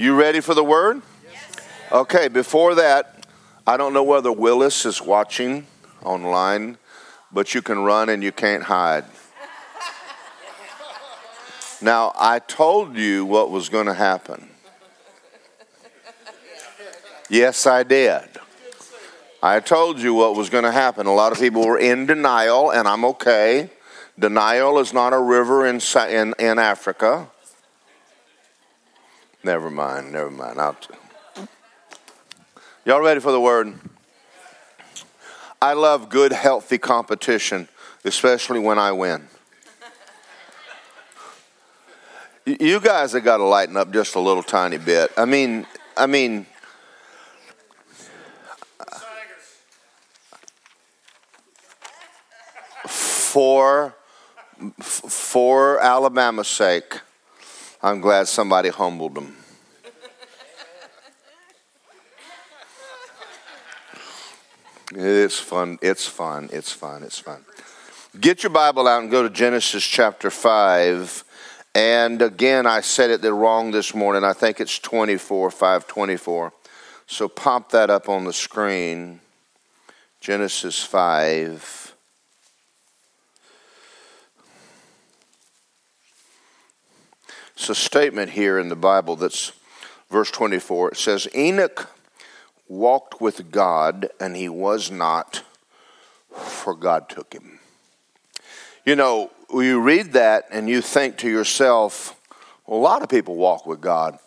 You ready for the word? Okay, before that, I don't know whether Willis is watching online, but you can run and you can't hide. Now, I told you what was going to happen. Yes, I did. I told you what was going to happen. A lot of people were in denial, and I'm okay. Denial is not a river in, in, in Africa. Never mind, never mind. I'll t- Y'all ready for the word? I love good, healthy competition, especially when I win. you guys have got to lighten up just a little tiny bit. I mean, I mean, for for Alabama's sake, I'm glad somebody humbled them. It's fun. It's fun. It's fun. It's fun. Get your Bible out and go to Genesis chapter 5. And again, I said it the wrong this morning. I think it's 24, 524. So pop that up on the screen. Genesis 5. It's a statement here in the Bible that's verse 24. It says, Enoch walked with God, and he was not, for God took him. You know, you read that and you think to yourself, well, a lot of people walk with God.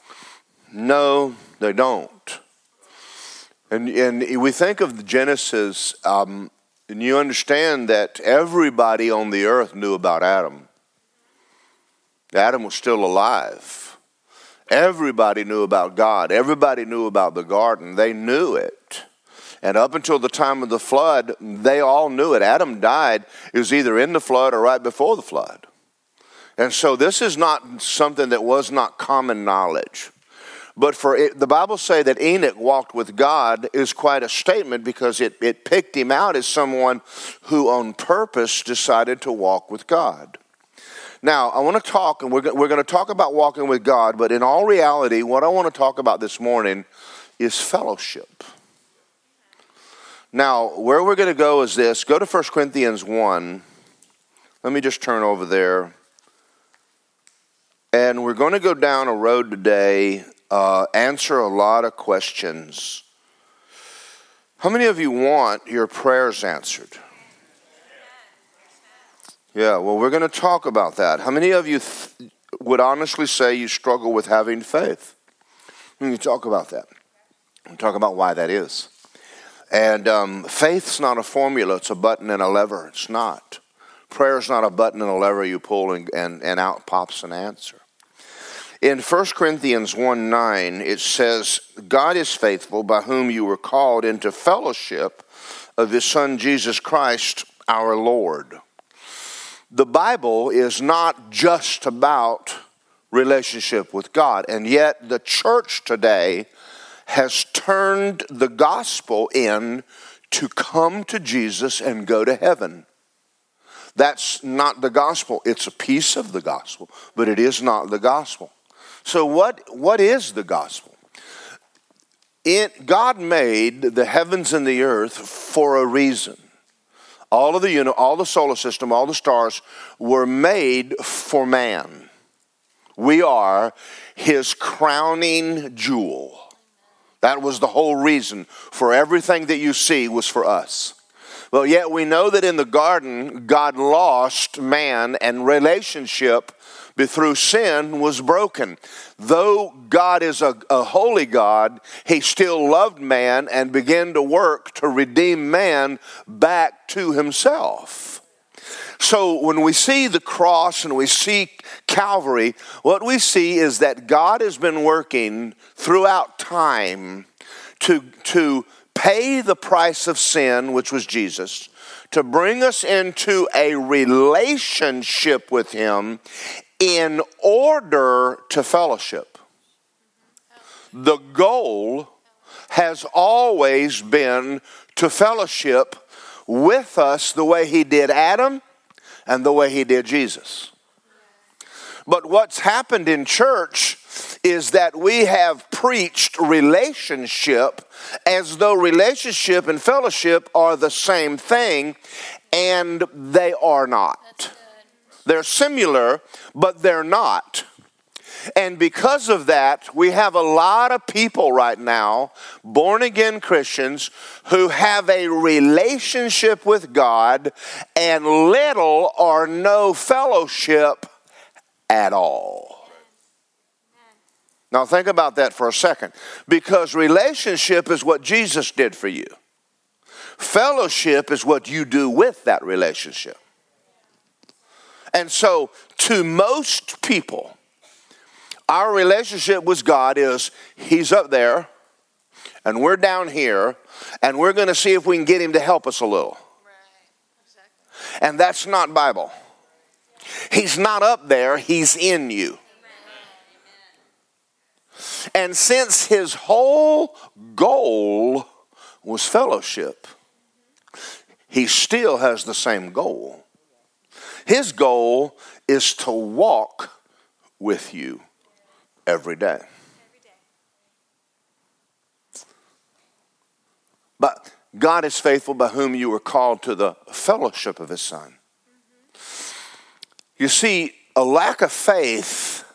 No, they don't. And, and we think of Genesis, um, and you understand that everybody on the earth knew about Adam. Adam was still alive. Everybody knew about God. Everybody knew about the garden. They knew it. And up until the time of the flood, they all knew it. Adam died. It was either in the flood or right before the flood. And so this is not something that was not common knowledge. But for it, the Bible say that Enoch walked with God is quite a statement because it, it picked him out as someone who on purpose decided to walk with God. Now, I want to talk, and we're, we're going to talk about walking with God, but in all reality, what I want to talk about this morning is fellowship. Now, where we're going to go is this go to 1 Corinthians 1. Let me just turn over there. And we're going to go down a road today, uh, answer a lot of questions. How many of you want your prayers answered? Yeah, well, we're going to talk about that. How many of you th- would honestly say you struggle with having faith? We can talk about that. We'll talk about why that is. And um, faith's not a formula, it's a button and a lever. It's not. Prayer's not a button and a lever you pull and, and, and out pops an answer. In 1 Corinthians 1 9, it says, God is faithful by whom you were called into fellowship of his Son Jesus Christ our Lord the Bible is not just about relationship with God, and yet the church today has turned the gospel in to come to Jesus and go to heaven. That's not the gospel. It's a piece of the gospel, but it is not the gospel. So, what, what is the gospel? It, God made the heavens and the earth for a reason all of the unit, all the solar system, all the stars were made for man. We are his crowning jewel. That was the whole reason for everything that you see was for us. Well, yet we know that in the garden, God lost man and relationship through sin was broken. Though God is a, a, holy God, he still loved man and began to work to redeem man back to himself. So when we see the cross and we see Calvary, what we see is that God has been working throughout time to, to pay the price of sin, which was Jesus, to bring us into a relationship with Him in order to fellowship. The goal has always been to fellowship with us the way he did Adam and the way he did Jesus. But what's happened in church is that we have preached relationship as though relationship and fellowship are the same thing, and they are not. They're similar, but they're not. And because of that, we have a lot of people right now, born again Christians, who have a relationship with God and little or no fellowship at all. Now, think about that for a second. Because relationship is what Jesus did for you, fellowship is what you do with that relationship. And so, to most people, our relationship with God is He's up there and we're down here and we're going to see if we can get Him to help us a little. And that's not Bible. He's not up there, He's in you. And since his whole goal was fellowship, he still has the same goal. His goal is to walk with you every day. But God is faithful by whom you were called to the fellowship of his Son. You see, a lack of faith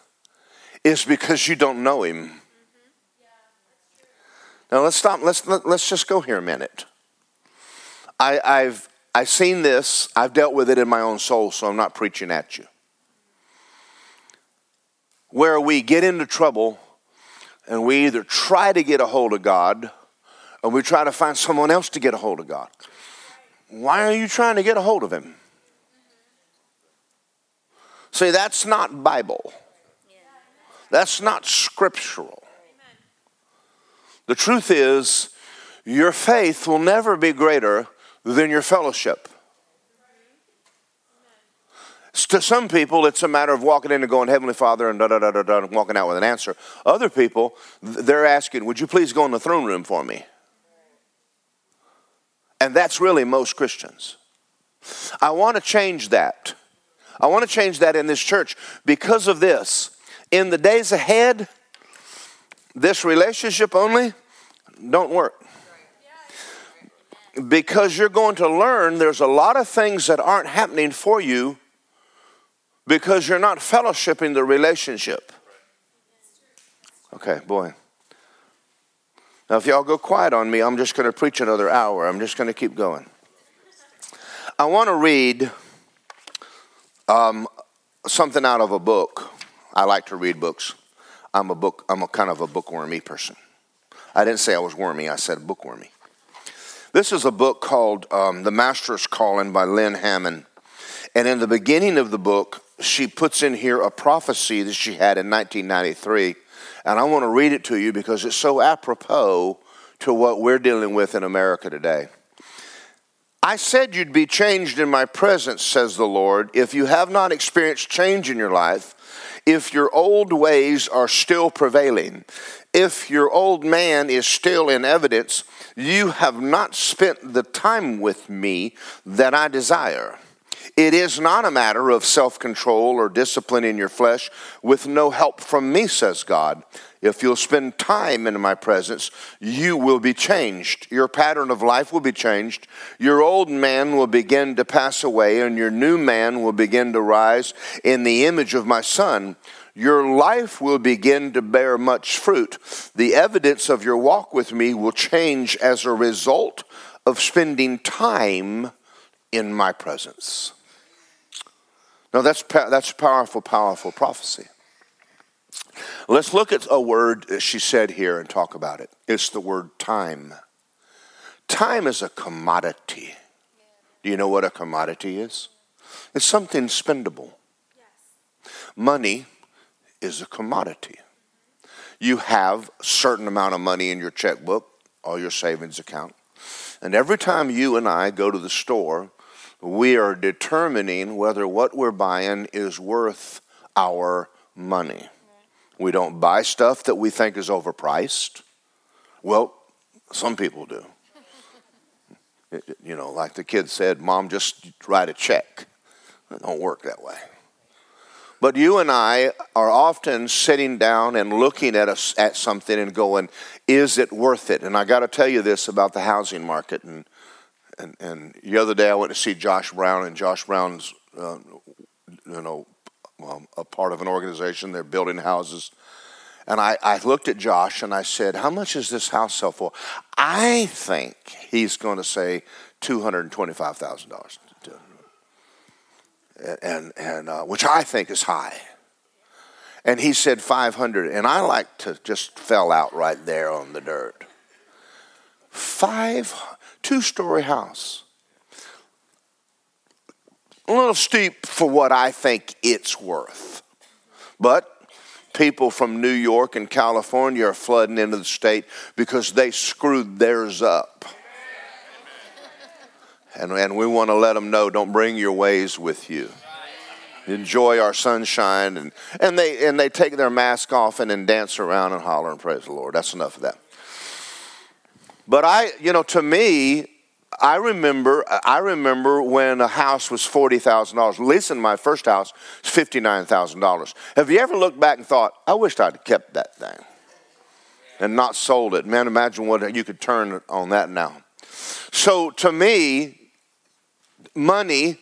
is because you don't know him. Now let's stop. Let's let, us let us just go here a minute. I, I've I've seen this. I've dealt with it in my own soul, so I'm not preaching at you. Where we get into trouble, and we either try to get a hold of God, or we try to find someone else to get a hold of God. Why are you trying to get a hold of Him? See, that's not Bible. That's not scriptural. The truth is, your faith will never be greater than your fellowship. To some people, it's a matter of walking in and going, Heavenly Father, and da da da da da, and walking out with an answer. Other people, they're asking, Would you please go in the throne room for me? And that's really most Christians. I want to change that. I want to change that in this church because of this. In the days ahead, this relationship only don't work. Because you're going to learn there's a lot of things that aren't happening for you because you're not fellowshipping the relationship. Okay, boy. Now, if y'all go quiet on me, I'm just going to preach another hour. I'm just going to keep going. I want to read um, something out of a book. I like to read books. I'm a book. I'm a kind of a bookwormy person. I didn't say I was wormy. I said bookwormy. This is a book called um, "The Master's Calling" by Lynne Hammond, and in the beginning of the book, she puts in here a prophecy that she had in 1993, and I want to read it to you because it's so apropos to what we're dealing with in America today. I said you'd be changed in my presence, says the Lord. If you have not experienced change in your life, if your old ways are still prevailing, if your old man is still in evidence, you have not spent the time with me that I desire. It is not a matter of self control or discipline in your flesh with no help from me, says God. If you'll spend time in my presence, you will be changed. Your pattern of life will be changed. Your old man will begin to pass away, and your new man will begin to rise in the image of my son. Your life will begin to bear much fruit. The evidence of your walk with me will change as a result of spending time in my presence. Now, that's, that's powerful, powerful prophecy. Let's look at a word she said here and talk about it. It's the word time. Time is a commodity. Do you know what a commodity is? It's something spendable. Money is a commodity. You have a certain amount of money in your checkbook or your savings account. And every time you and I go to the store, we are determining whether what we're buying is worth our money. We don't buy stuff that we think is overpriced. Well, some people do. You know, like the kid said, Mom, just write a check. It don't work that way. But you and I are often sitting down and looking at us at something and going, "Is it worth it?" And I got to tell you this about the housing market. And and and the other day I went to see Josh Brown, and Josh Brown's, uh, you know, um, a part of an organization. They're building houses. And I, I looked at Josh and I said, How much is this house sell for? I think he's going to say $225,000 and, and uh, which I think is high. And he said 500, and I like to just fell out right there on the dirt. Five, two story house. A little steep for what I think it's worth. But people from New York and California are flooding into the state because they screwed theirs up. And, and we want to let them know don't bring your ways with you. Enjoy our sunshine. And, and, they, and they take their mask off and then dance around and holler and praise the Lord. That's enough of that. But I, you know, to me, I remember, I remember when a house was forty thousand dollars. In my first house, it's fifty nine thousand dollars. Have you ever looked back and thought, "I wished I'd kept that thing and not sold it"? Man, imagine what you could turn on that now. So to me, money,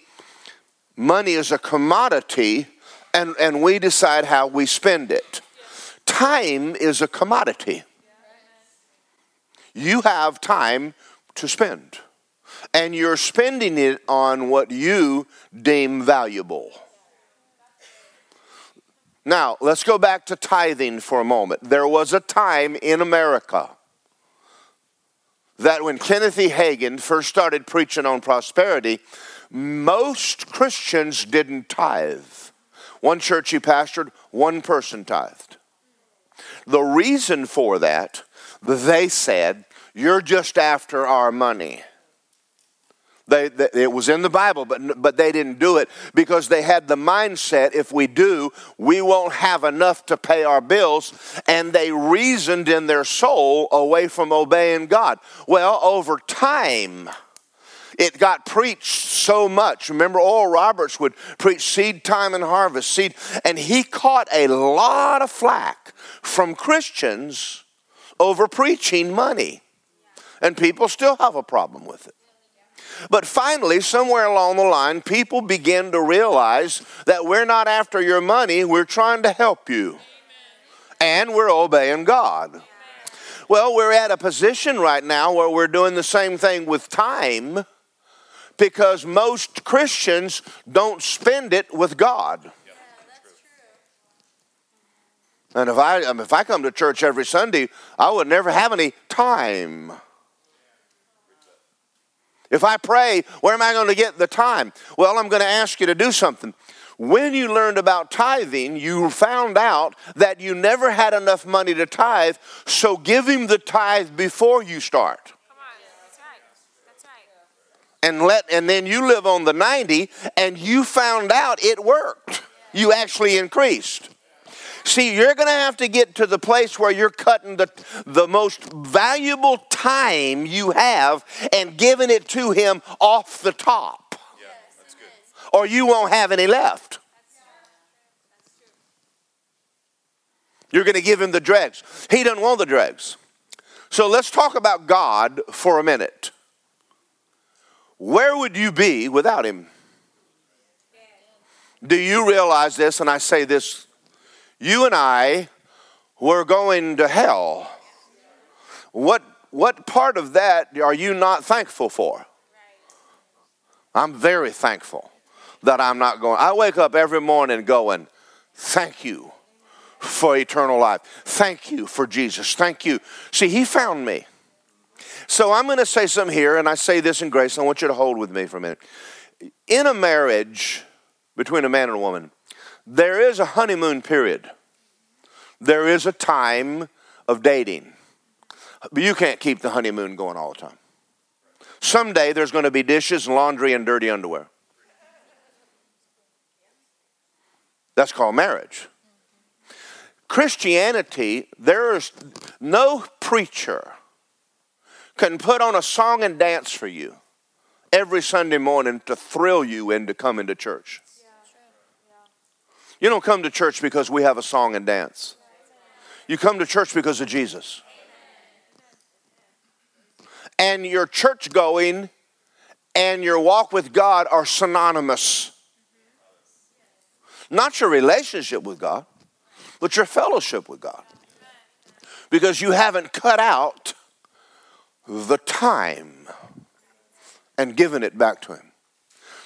money is a commodity, and, and we decide how we spend it. Time is a commodity. You have time to spend, and you're spending it on what you deem valuable. Now, let's go back to tithing for a moment. There was a time in America that when Kenneth E. Hagin first started preaching on prosperity, most Christians didn't tithe. One church he pastored, one person tithed. The reason for that, they said, you're just after our money. They, they, it was in the Bible, but, but they didn't do it because they had the mindset if we do, we won't have enough to pay our bills. And they reasoned in their soul away from obeying God. Well, over time, it got preached so much. Remember, Oral Roberts would preach seed time and harvest, seed, and he caught a lot of flack from Christians over preaching money. And people still have a problem with it. But finally, somewhere along the line, people begin to realize that we're not after your money, we're trying to help you. And we're obeying God. Well, we're at a position right now where we're doing the same thing with time because most Christians don't spend it with God. And if I, um, if I come to church every Sunday, I would never have any time. If I pray, where am I going to get the time? Well, I'm going to ask you to do something. When you learned about tithing, you found out that you never had enough money to tithe, so give him the tithe before you start. That's right. That's right. And let and then you live on the 90 and you found out it worked. You actually increased. See, you're going to have to get to the place where you're cutting the, the most valuable time you have and giving it to Him off the top. Yeah, that's good. Or you won't have any left. You're going to give Him the dregs. He doesn't want the dregs. So let's talk about God for a minute. Where would you be without Him? Do you realize this? And I say this you and I were going to hell. What, what part of that are you not thankful for? I'm very thankful that I'm not going. I wake up every morning going, Thank you for eternal life. Thank you for Jesus. Thank you. See, He found me. So I'm going to say something here, and I say this in grace. I want you to hold with me for a minute. In a marriage between a man and a woman, there is a honeymoon period. There is a time of dating. But you can't keep the honeymoon going all the time. Someday there's going to be dishes, laundry, and dirty underwear. That's called marriage. Christianity, there is no preacher can put on a song and dance for you every Sunday morning to thrill you into coming to church. You don't come to church because we have a song and dance. You come to church because of Jesus. And your church going and your walk with God are synonymous. Not your relationship with God, but your fellowship with God. Because you haven't cut out the time and given it back to Him.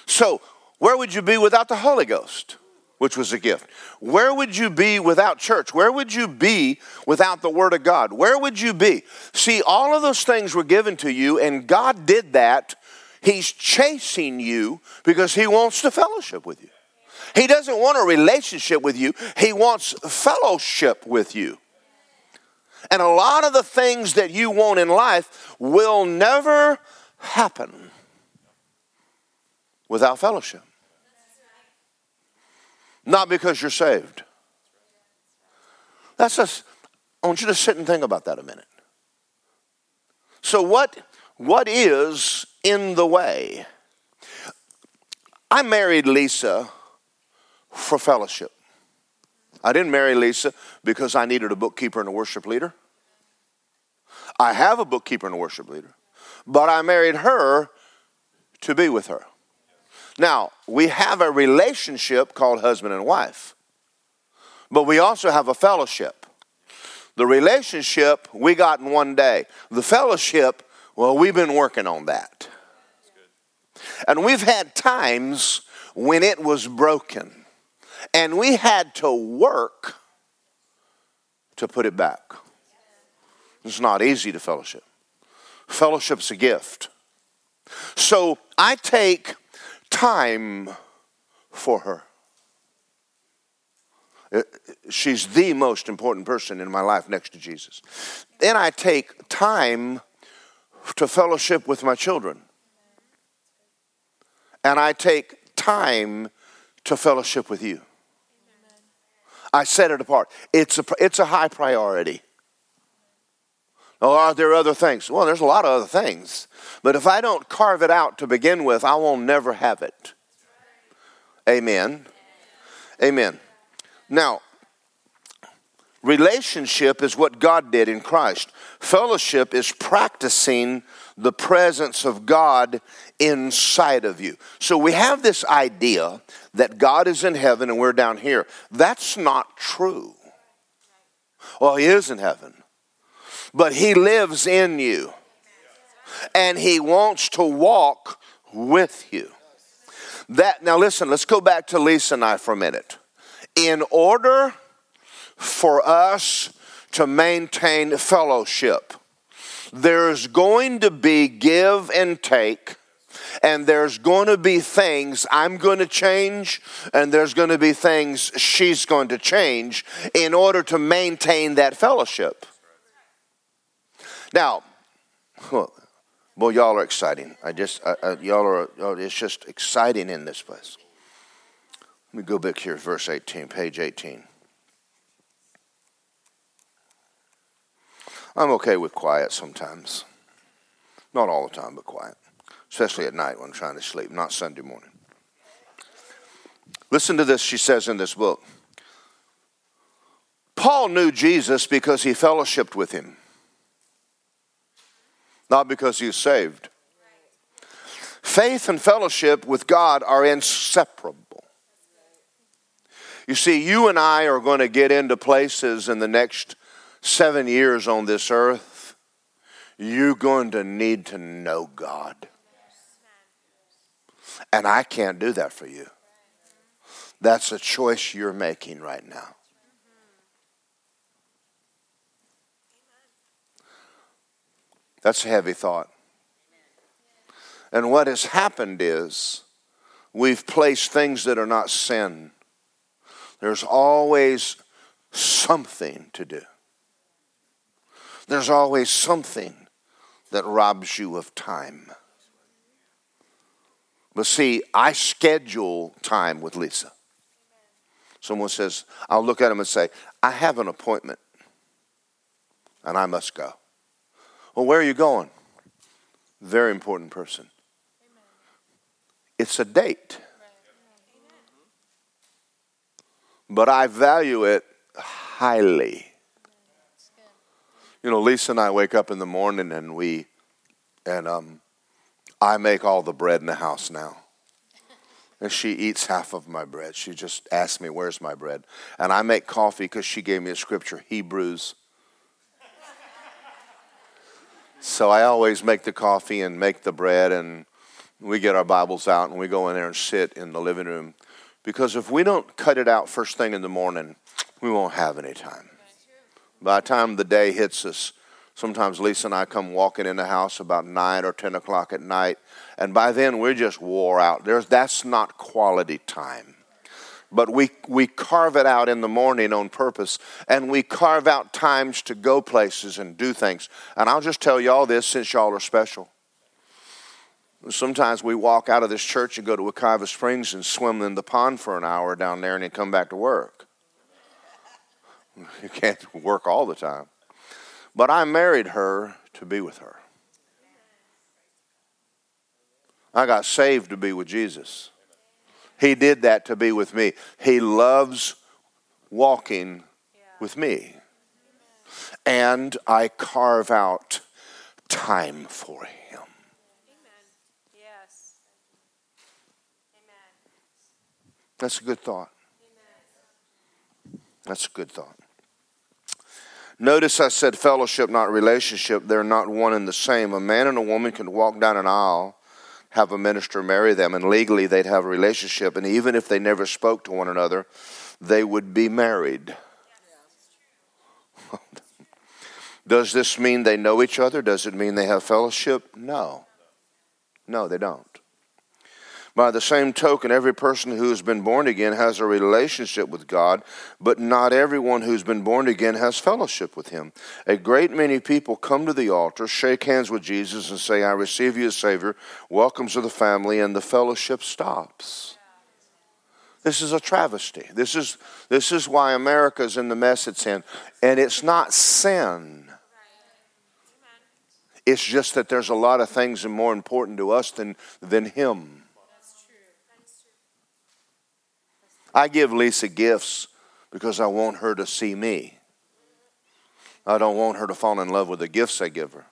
So, where would you be without the Holy Ghost? Which was a gift. Where would you be without church? Where would you be without the Word of God? Where would you be? See, all of those things were given to you, and God did that. He's chasing you because He wants to fellowship with you. He doesn't want a relationship with you, He wants fellowship with you. And a lot of the things that you want in life will never happen without fellowship. Not because you're saved. That's just, I want you to sit and think about that a minute. So, what, what is in the way? I married Lisa for fellowship. I didn't marry Lisa because I needed a bookkeeper and a worship leader. I have a bookkeeper and a worship leader, but I married her to be with her. Now, we have a relationship called husband and wife, but we also have a fellowship. The relationship we got in one day. The fellowship, well, we've been working on that. And we've had times when it was broken, and we had to work to put it back. It's not easy to fellowship. Fellowship's a gift. So I take time for her. Uh, she's the most important person in my life next to Jesus. Then I take time to fellowship with my children. And I take time to fellowship with you. I set it apart. It's a, it's a high priority. Oh, are there other things? Well, there's a lot of other things. But if I don't carve it out to begin with, I will never have it. Amen. Amen. Now, relationship is what God did in Christ. Fellowship is practicing the presence of God inside of you. So we have this idea that God is in heaven and we're down here. That's not true. Well, He is in heaven but He lives in you. And He wants to walk with you. That now listen, let's go back to Lisa and I for a minute. In order for us to maintain fellowship, there's going to be give and take and there's going to be things I'm going to change, and there's going to be things she's going to change in order to maintain that fellowship. Now, well, y'all are exciting. I just, uh, uh, y'all are, it's just exciting in this place. Let me go back here, verse 18, page 18. I'm okay with quiet sometimes. Not all the time, but quiet. Especially at night when I'm trying to sleep, not Sunday morning. Listen to this, she says in this book. Paul knew Jesus because he fellowshipped with him not because he's saved. Faith and fellowship with God are inseparable. You see, you and I are going to get into places in the next seven years on this earth. You're going to need to know God. And I can't do that for you. That's a choice you're making right now. That's a heavy thought. And what has happened is we've placed things that are not sin. There's always something to do. There's always something that robs you of time. But see, I schedule time with Lisa. Someone says, I'll look at him and say, I have an appointment and I must go. Well, where are you going? Very important person. It's a date. but I value it highly. You know, Lisa and I wake up in the morning and we, and um, I make all the bread in the house now. And she eats half of my bread. She just asks me, Where's my bread? And I make coffee because she gave me a scripture, Hebrews. So I always make the coffee and make the bread, and we get our Bibles out and we go in there and sit in the living room. Because if we don't cut it out first thing in the morning, we won't have any time. By the time the day hits us, sometimes Lisa and I come walking in the house about 9 or 10 o'clock at night, and by then we're just wore out. There's, that's not quality time. But we, we carve it out in the morning on purpose, and we carve out times to go places and do things. And I'll just tell y'all this since y'all are special. Sometimes we walk out of this church and go to Wekiva Springs and swim in the pond for an hour down there and then come back to work. You can't work all the time. But I married her to be with her. I got saved to be with Jesus. He did that to be with me. He loves walking with me. And I carve out time for him. Amen. Yes. Amen. That's a good thought. That's a good thought. Notice I said fellowship, not relationship. They're not one and the same. A man and a woman can walk down an aisle, have a minister marry them, and legally they'd have a relationship. And even if they never spoke to one another, they would be married. Does this mean they know each other? Does it mean they have fellowship? No. No, they don't. By the same token, every person who has been born again has a relationship with God, but not everyone who's been born again has fellowship with Him. A great many people come to the altar, shake hands with Jesus, and say, I receive you as Savior, welcome to the family, and the fellowship stops. This is a travesty. This is, this is why America's in the mess it's in. And it's not sin. It's just that there's a lot of things that are more important to us than, than Him. I give Lisa gifts because I want her to see me. I don't want her to fall in love with the gifts I give her.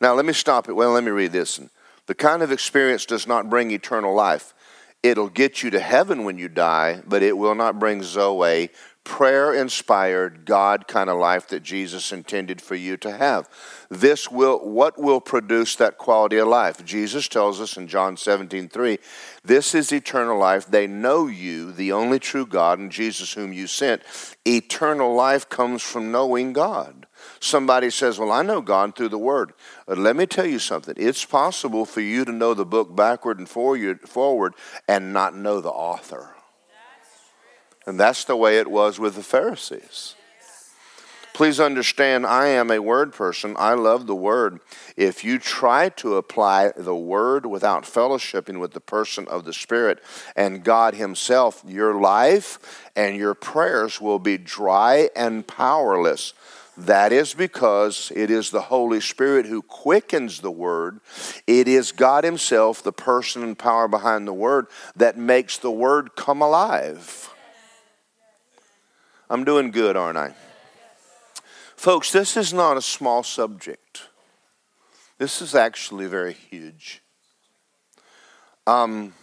Now, let me stop it. Well, let me read this. The kind of experience does not bring eternal life. It'll get you to heaven when you die, but it will not bring Zoe, prayer inspired, God kind of life that Jesus intended for you to have. This will what will produce that quality of life? Jesus tells us in John 17, 3, this is eternal life. They know you, the only true God, and Jesus whom you sent. Eternal life comes from knowing God. Somebody says, Well, I know God through the Word. But let me tell you something. It's possible for you to know the book backward and forward and not know the author. And that's the way it was with the Pharisees. Please understand, I am a word person. I love the word. If you try to apply the word without fellowshipping with the person of the Spirit and God Himself, your life and your prayers will be dry and powerless. That is because it is the Holy Spirit who quickens the Word. It is God Himself, the person and power behind the Word, that makes the Word come alive. I'm doing good, aren't I? Folks, this is not a small subject. This is actually very huge. Um,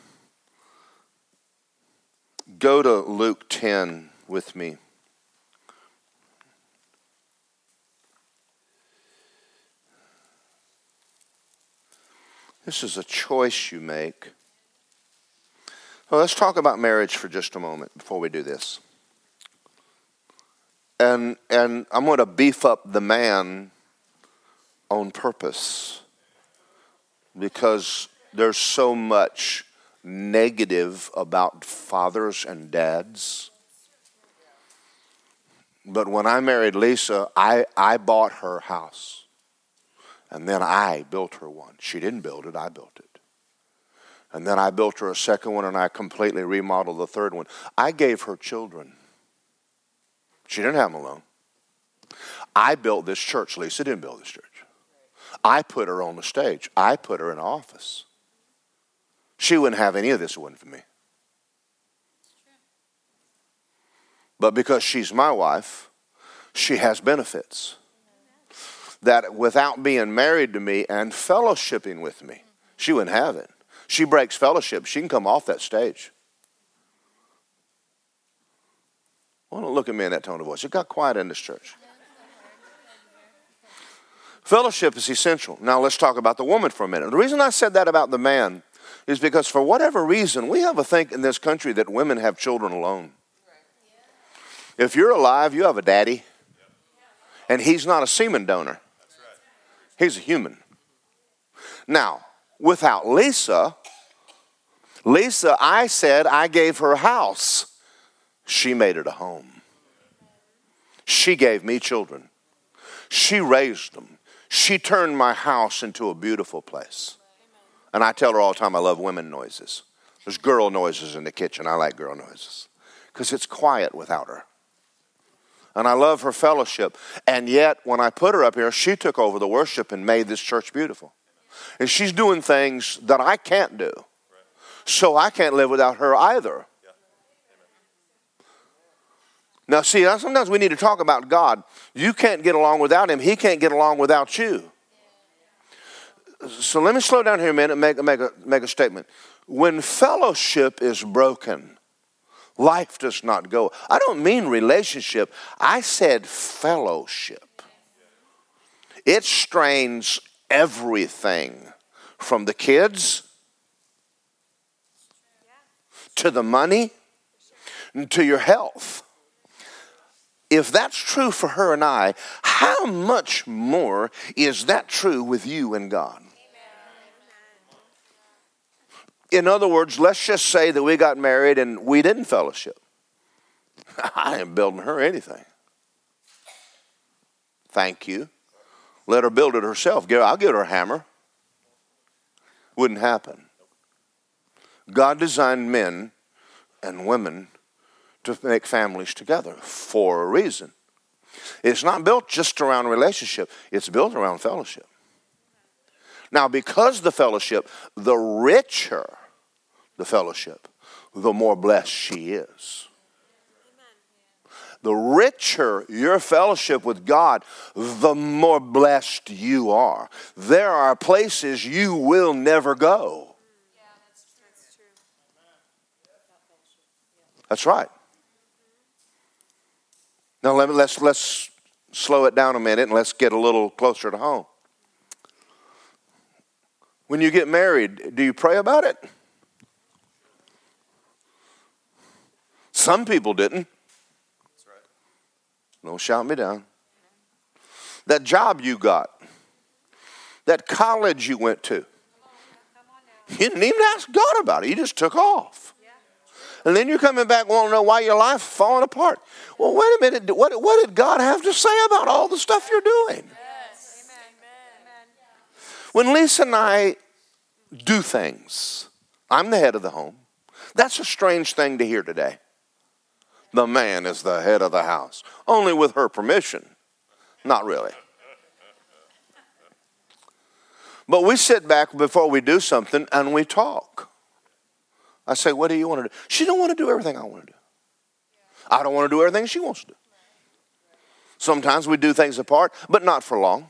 go to Luke 10 with me. This is a choice you make. Well, let's talk about marriage for just a moment before we do this and and I'm going to beef up the man on purpose because there's so much negative about fathers and dads. But when I married Lisa, I, I bought her house. And then I built her one. She didn't build it, I built it. And then I built her a second one and I completely remodeled the third one. I gave her children. She didn't have them alone. I built this church. Lisa didn't build this church. I put her on the stage. I put her in office. She wouldn't have any of this one for me. But because she's my wife, she has benefits that without being married to me and fellowshipping with me, she wouldn't have it. She breaks fellowship, she can come off that stage. Well, don't look at me in that tone of voice. It got quiet in this church. Fellowship is essential. Now let's talk about the woman for a minute. The reason I said that about the man is because for whatever reason, we have a think in this country that women have children alone. If you're alive, you have a daddy, and he's not a semen donor. He's a human. Now, without Lisa, Lisa, I said I gave her house. She made it a home. She gave me children. She raised them. She turned my house into a beautiful place. And I tell her all the time I love women noises. There's girl noises in the kitchen. I like girl noises because it's quiet without her and I love her fellowship. And yet, when I put her up here, she took over the worship and made this church beautiful. And she's doing things that I can't do. So I can't live without her either. Now, see, uh, sometimes we need to talk about God. You can't get along without Him, He can't get along without you. So let me slow down here a minute and make, make, a, make a statement. When fellowship is broken, Life does not go. I don't mean relationship, I said fellowship. It strains everything from the kids to the money to your health. If that's true for her and I, how much more is that true with you and God? In other words, let's just say that we got married and we didn't fellowship. I ain't building her anything. Thank you. Let her build it herself. I'll give her a hammer. Wouldn't happen. God designed men and women to make families together for a reason. It's not built just around relationship, it's built around fellowship. Now, because the fellowship, the richer the fellowship, the more blessed she is. The richer your fellowship with God, the more blessed you are. There are places you will never go. That's right. Now let, let's, let's slow it down a minute and let's get a little closer to home. When you get married, do you pray about it? Some people didn't. Don't shout me down. That job you got, that college you went to, you didn't even ask God about it. You just took off. And then you're coming back wanting to know why your life's falling apart. Well, wait a minute. What, what did God have to say about all the stuff you're doing? Yes. When Lisa and I do things, I'm the head of the home. That's a strange thing to hear today. The man is the head of the house, only with her permission. Not really. But we sit back before we do something and we talk. I say, What do you want to do? She don't want to do everything I want to do. I don't want to do everything she wants to do. Sometimes we do things apart, but not for long.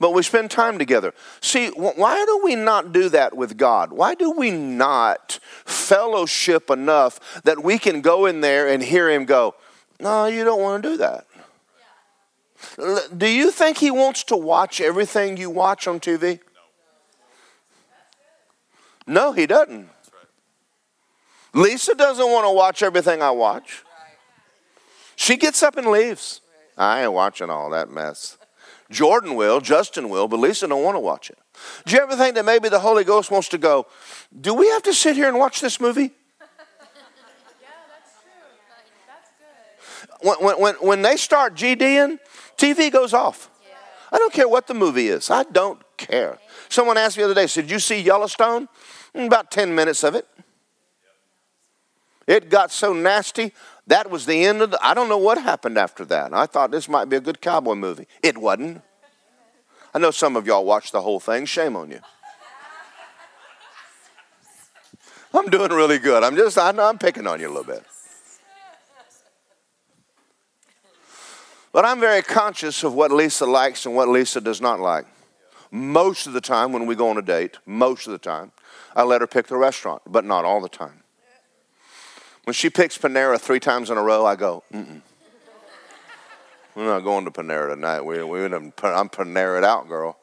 But we spend time together. See, why do we not do that with God? Why do we not fellowship enough that we can go in there and hear Him go, No, you don't want to do that? Do you think He wants to watch everything you watch on TV? No, He doesn't. Lisa doesn't want to watch everything I watch. She gets up and leaves. I ain't watching all that mess. Jordan will, Justin will, but Lisa don't want to watch it. Do you ever think that maybe the Holy Ghost wants to go, do we have to sit here and watch this movie? Yeah, that's true. That's good. When, when, when they start GDing, TV goes off. I don't care what the movie is. I don't care. Someone asked me the other day, said, Did you see Yellowstone? Mm, about 10 minutes of it. It got so nasty, that was the end of the, I don't know what happened after that. I thought this might be a good cowboy movie. It wasn't. I know some of y'all watched the whole thing. Shame on you. I'm doing really good. I'm just, I know I'm picking on you a little bit. But I'm very conscious of what Lisa likes and what Lisa does not like. Most of the time when we go on a date, most of the time, I let her pick the restaurant, but not all the time. When she picks Panera three times in a row, I go, mm We're not going to Panera tonight. We, we, I'm Panera out, girl.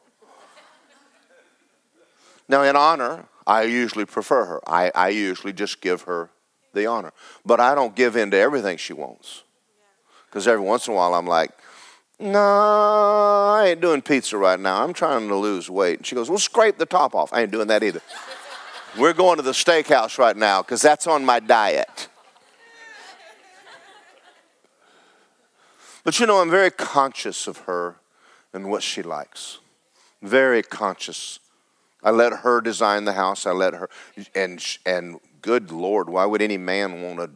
Now, in honor, I usually prefer her. I, I usually just give her the honor. But I don't give in to everything she wants. Because every once in a while I'm like, no, I ain't doing pizza right now. I'm trying to lose weight. And she goes, well, scrape the top off. I ain't doing that either. We're going to the steakhouse right now because that's on my diet. But you know, I'm very conscious of her and what she likes. Very conscious. I let her design the house. I let her, and and good Lord, why would any man want to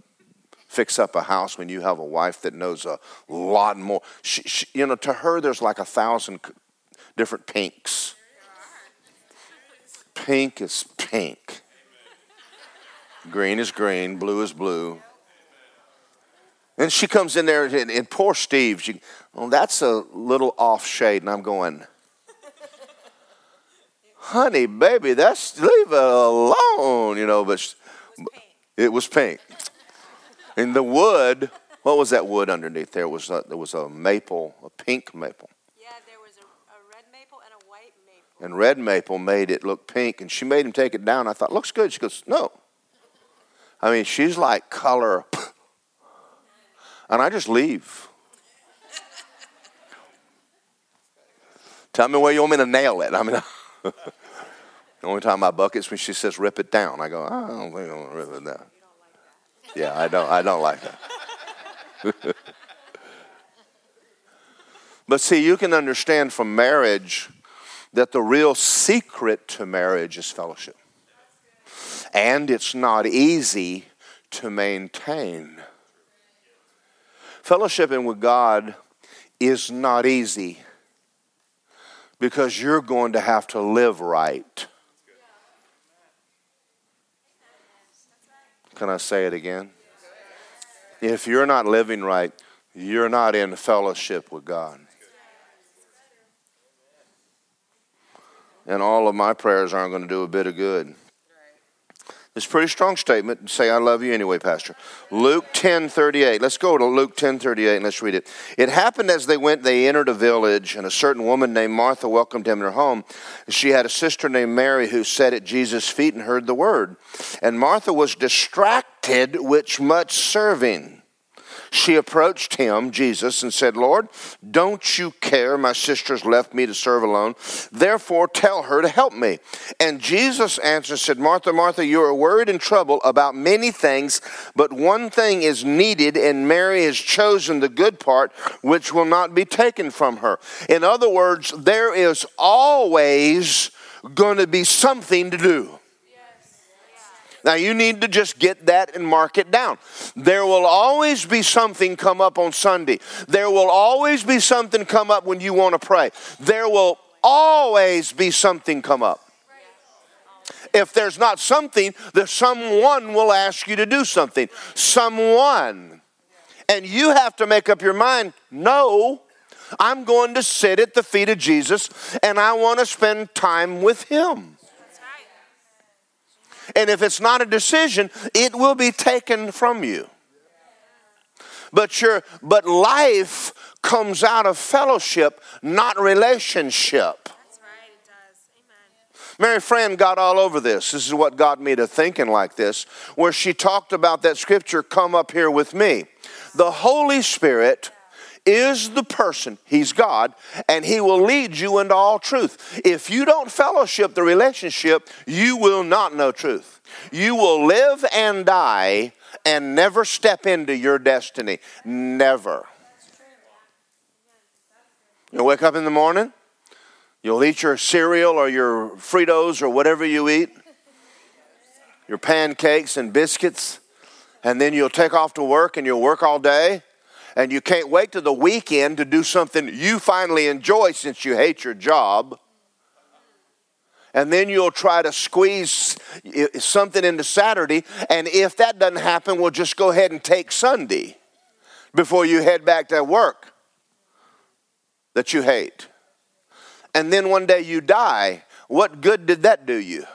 fix up a house when you have a wife that knows a lot more? She, she, you know, to her, there's like a thousand different pinks. Pink is pink. Green is green. Blue is blue. And she comes in there, and, and poor Steve, she, well, that's a little off shade. And I'm going, honey, baby, that's leave it alone, you know. But it was pink. And the wood, what was that wood underneath there? It was a, there was a maple, a pink maple. Yeah, there was a, a red maple and a white maple. And red maple made it look pink, and she made him take it down. I thought, looks good. She goes, no. I mean, she's like color, and I just leave. Tell me where you want me to nail it. I mean. the only time I bucket's when she says rip it down. I go, I don't think I'm gonna rip it down. Yeah, I don't I don't like that. but see, you can understand from marriage that the real secret to marriage is fellowship. And it's not easy to maintain. Fellowshipping with God is not easy because you're going to have to live right. Can I say it again? If you're not living right, you're not in fellowship with God. And all of my prayers aren't going to do a bit of good. It's a pretty strong statement. To say, I love you anyway, Pastor. Luke 10 38. Let's go to Luke 10 38 and let's read it. It happened as they went, they entered a village, and a certain woman named Martha welcomed him in her home. She had a sister named Mary who sat at Jesus' feet and heard the word. And Martha was distracted with much serving she approached him, Jesus, and said, Lord, don't you care? My sister's left me to serve alone. Therefore, tell her to help me. And Jesus answered, and said, Martha, Martha, you are worried and troubled about many things, but one thing is needed, and Mary has chosen the good part, which will not be taken from her. In other words, there is always going to be something to do. Now you need to just get that and mark it down. There will always be something come up on Sunday. There will always be something come up when you want to pray. There will always be something come up. If there's not something, the someone will ask you to do something. Someone. And you have to make up your mind, no, I'm going to sit at the feet of Jesus and I want to spend time with him. And if it's not a decision, it will be taken from you. But your but life comes out of fellowship, not relationship. That's right, it does. Amen. Mary Fran got all over this. This is what got me to thinking like this, where she talked about that scripture, come up here with me. The Holy Spirit is the person, He's God, and He will lead you into all truth. If you don't fellowship the relationship, you will not know truth. You will live and die and never step into your destiny. Never. You'll wake up in the morning, you'll eat your cereal or your Fritos or whatever you eat, your pancakes and biscuits, and then you'll take off to work and you'll work all day and you can't wait to the weekend to do something you finally enjoy since you hate your job. And then you'll try to squeeze something into Saturday, and if that doesn't happen, we'll just go ahead and take Sunday before you head back to work. that you hate, and then one day you die, what good did that do you?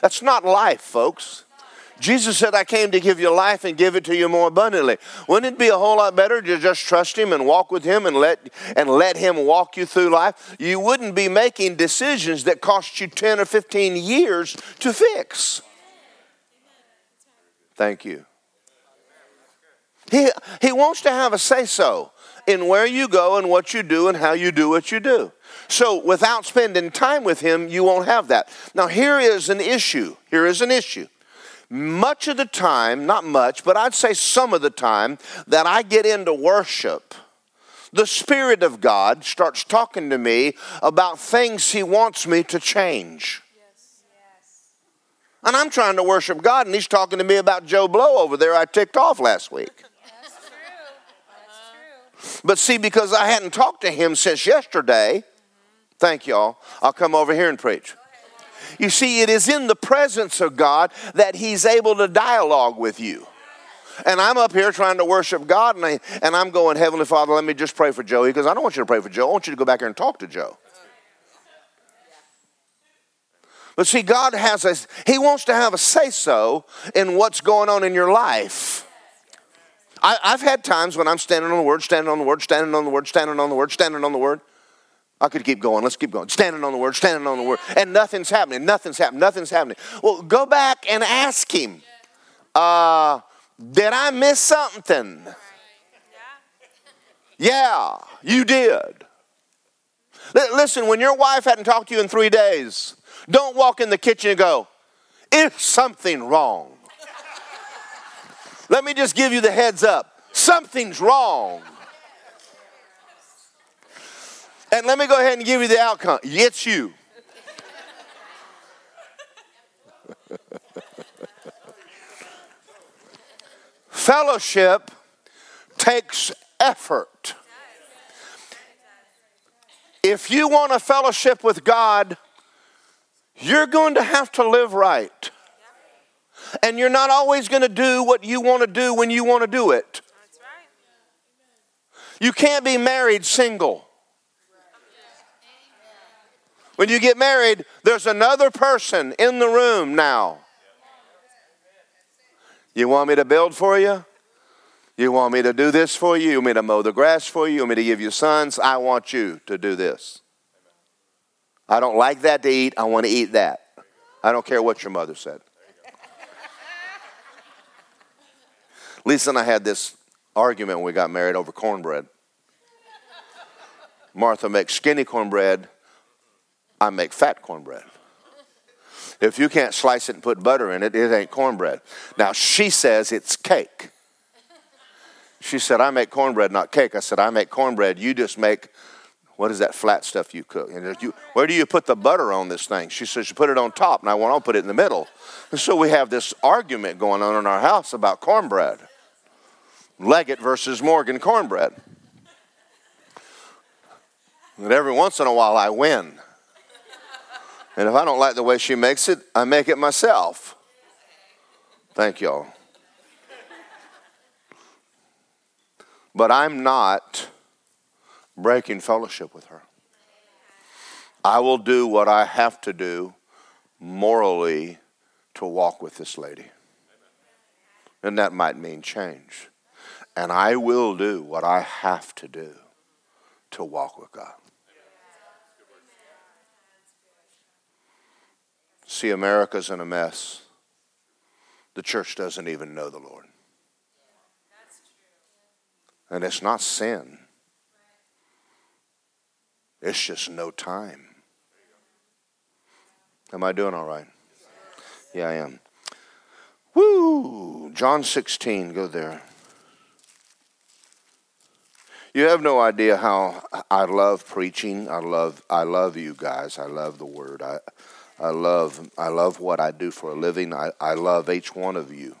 That's not life, folks. Jesus said, I came to give you life and give it to you more abundantly. Wouldn't it be a whole lot better to just trust Him and walk with Him and let, and let Him walk you through life? You wouldn't be making decisions that cost you 10 or 15 years to fix. Thank you. He, he wants to have a say so in where you go and what you do and how you do what you do. So without spending time with Him, you won't have that. Now, here is an issue. Here is an issue. Much of the time, not much, but I'd say some of the time that I get into worship, the Spirit of God starts talking to me about things He wants me to change. And I'm trying to worship God, and He's talking to me about Joe Blow over there I ticked off last week. But see, because I hadn't talked to him since yesterday, thank y'all, I'll come over here and preach. You see, it is in the presence of God that He's able to dialogue with you. And I'm up here trying to worship God, and, I, and I'm going, Heavenly Father, let me just pray for Joey, because I don't want you to pray for Joe. I want you to go back here and talk to Joe. But see, God has a, He wants to have a say so in what's going on in your life. I, have had times when I'm standing on the word, standing on the word, standing on the word, standing on the word, standing on the word. I could keep going. Let's keep going. Standing on the word, standing on the word. And nothing's happening. Nothing's happening. Nothing's happening. Well, go back and ask him, uh, did I miss something? Yeah, you did. Listen, when your wife hadn't talked to you in three days, don't walk in the kitchen and go, is something wrong? Let me just give you the heads up. Something's wrong. And let me go ahead and give you the outcome. It's you. Fellowship takes effort. If you want a fellowship with God, you're going to have to live right. And you're not always going to do what you want to do when you want to do it. You can't be married single. When you get married, there's another person in the room now. You want me to build for you? You want me to do this for you? You want me to mow the grass for you? You want me to give you sons? I want you to do this. I don't like that to eat. I want to eat that. I don't care what your mother said. Lisa and I had this argument when we got married over cornbread. Martha makes skinny cornbread, I make fat cornbread. If you can't slice it and put butter in it, it ain't cornbread. Now, she says it's cake. She said, I make cornbread, not cake. I said, I make cornbread. You just make, what is that flat stuff you cook? And you, where do you put the butter on this thing? She says, You put it on top, and I want to put it in the middle. And so we have this argument going on in our house about cornbread. Leggett versus Morgan cornbread. And every once in a while I win. And if I don't like the way she makes it, I make it myself. Thank y'all. But I'm not breaking fellowship with her. I will do what I have to do morally to walk with this lady. And that might mean change. And I will do what I have to do to walk with God. See, America's in a mess. The church doesn't even know the Lord. And it's not sin, it's just no time. Am I doing all right? Yeah, I am. Woo! John 16, go there. You have no idea how I love preaching. I love I love you guys. I love the word. I I love I love what I do for a living. I, I love each one of you.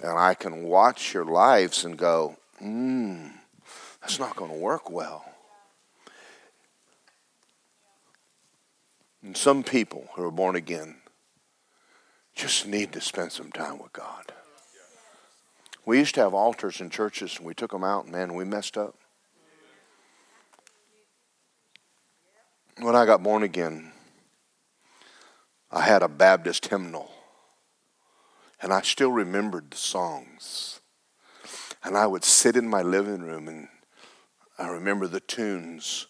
And I can watch your lives and go, hmm, that's not going to work well. And some people who are born again just need to spend some time with God. We used to have altars in churches and we took them out and man, we messed up. When I got born again, I had a Baptist hymnal, and I still remembered the songs. And I would sit in my living room, and I remember the tunes.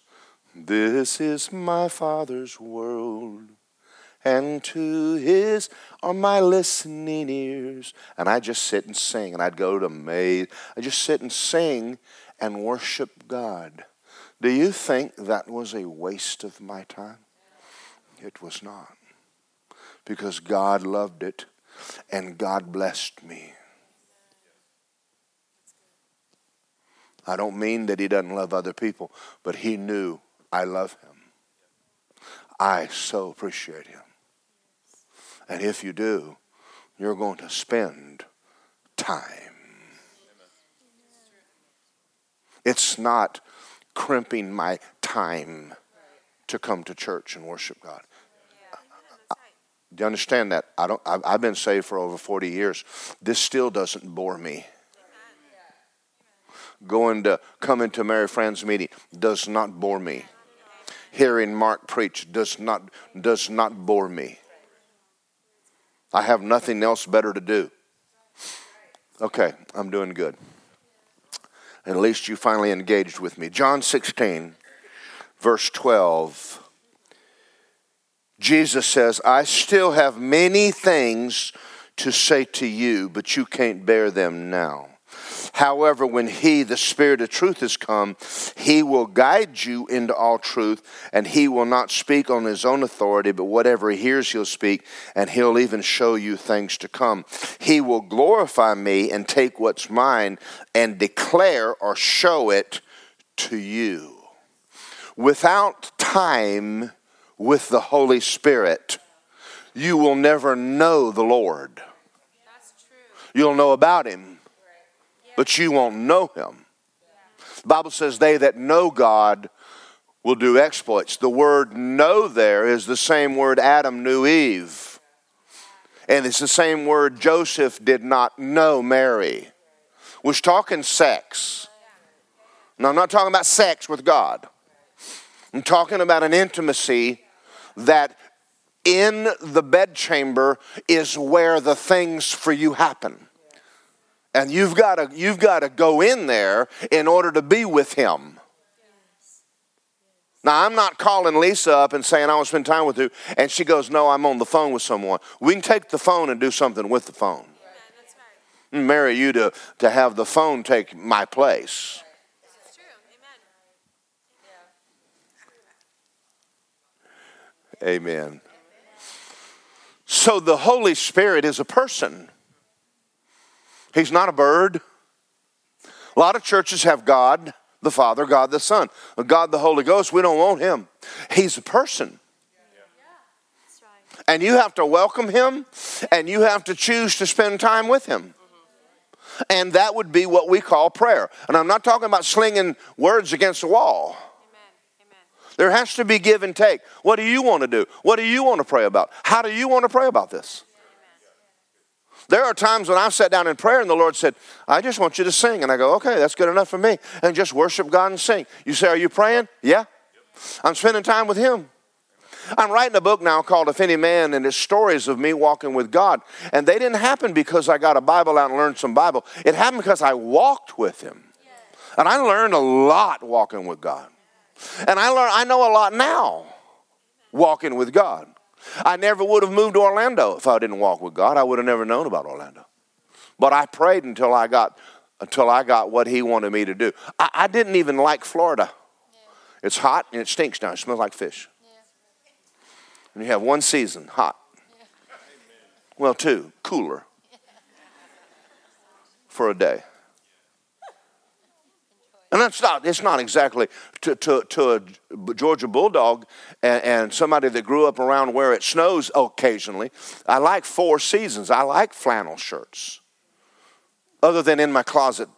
This is my Father's world and to his are my listening ears. And I just sit and sing, and I'd go to maze. I just sit and sing and worship God. Do you think that was a waste of my time? It was not. Because God loved it and God blessed me. I don't mean that He doesn't love other people, but He knew I love Him. I so appreciate Him. And if you do, you're going to spend time. It's not crimping my time to come to church and worship God. Do you understand that? I don't. I've been saved for over forty years. This still doesn't bore me. Going to coming to Mary Fran's meeting does not bore me. Hearing Mark preach does not does not bore me. I have nothing else better to do. Okay, I'm doing good. at least you finally engaged with me. John 16, verse 12. Jesus says, I still have many things to say to you, but you can't bear them now. However, when He, the Spirit of truth, has come, He will guide you into all truth, and He will not speak on His own authority, but whatever He hears, He'll speak, and He'll even show you things to come. He will glorify me and take what's mine and declare or show it to you. Without time with the Holy Spirit, you will never know the Lord. You'll know about Him but you won't know him. The Bible says, They that know God will do exploits. The word know there is the same word Adam knew Eve. And it's the same word Joseph did not know Mary. Was talking sex. Now, I'm not talking about sex with God. I'm talking about an intimacy that in the bedchamber is where the things for you happen. And you've got to you've got to go in there in order to be with him. Now, I'm not calling Lisa up and saying, I want to spend time with you. And she goes, No, I'm on the phone with someone. We can take the phone and do something with the phone. Yeah, right. Marry you to, to have the phone take my place. Amen. So the Holy Spirit is a person. He's not a bird. A lot of churches have God the Father, God the Son, God the Holy Ghost. We don't want him. He's a person. And you have to welcome him and you have to choose to spend time with him. And that would be what we call prayer. And I'm not talking about slinging words against the wall. There has to be give and take. What do you want to do? What do you want to pray about? How do you want to pray about this? There are times when I've sat down in prayer and the Lord said, I just want you to sing. And I go, okay, that's good enough for me. And just worship God and sing. You say, Are you praying? Yeah. I'm spending time with Him. I'm writing a book now called If Any Man, and it's stories of me walking with God. And they didn't happen because I got a Bible out and learned some Bible. It happened because I walked with Him. And I learned a lot walking with God. And I learn I know a lot now walking with God. I never would have moved to Orlando if I didn't walk with God. I would have never known about Orlando. But I prayed until I got until I got what He wanted me to do. I, I didn't even like Florida. Yeah. It's hot and it stinks now. It smells like fish. Yeah. And you have one season, hot. Yeah. Well, two, cooler for a day. And that's not, it's not exactly to, to, to a Georgia Bulldog and, and, somebody that grew up around where it snows occasionally. I like four seasons. I like flannel shirts, other than in my closet,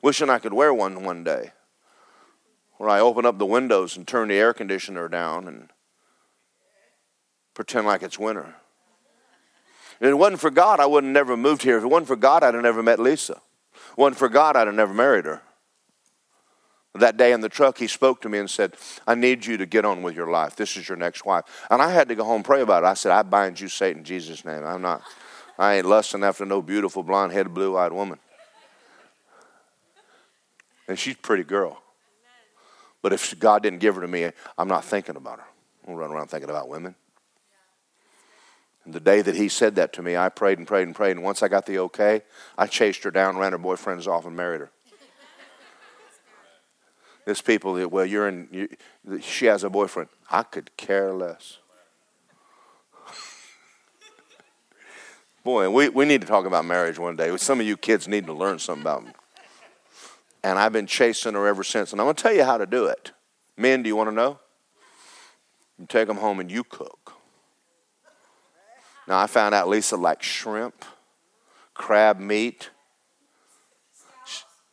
wishing I could wear one one day, where I open up the windows and turn the air conditioner down and pretend like it's winter. If it wasn't for God, I would have never moved here. If it wasn't for God, I'd have never met Lisa. If it wasn't for God, I'd have never married her. That day in the truck, he spoke to me and said, I need you to get on with your life. This is your next wife. And I had to go home and pray about it. I said, I bind you, Satan, in Jesus' name. I'm not, I ain't lusting after no beautiful, blonde headed, blue eyed woman. And she's a pretty girl. But if God didn't give her to me, I'm not thinking about her. I don't run around thinking about women. And the day that he said that to me, I prayed and prayed and prayed. And once I got the okay, I chased her down, ran her boyfriends off, and married her. There's people that, well, you're in, you, she has a boyfriend. I could care less. Boy, we, we need to talk about marriage one day. Some of you kids need to learn something about me. And I've been chasing her ever since. And I'm going to tell you how to do it. Men, do you want to know? You take them home and you cook. Now, I found out Lisa likes shrimp, crab meat,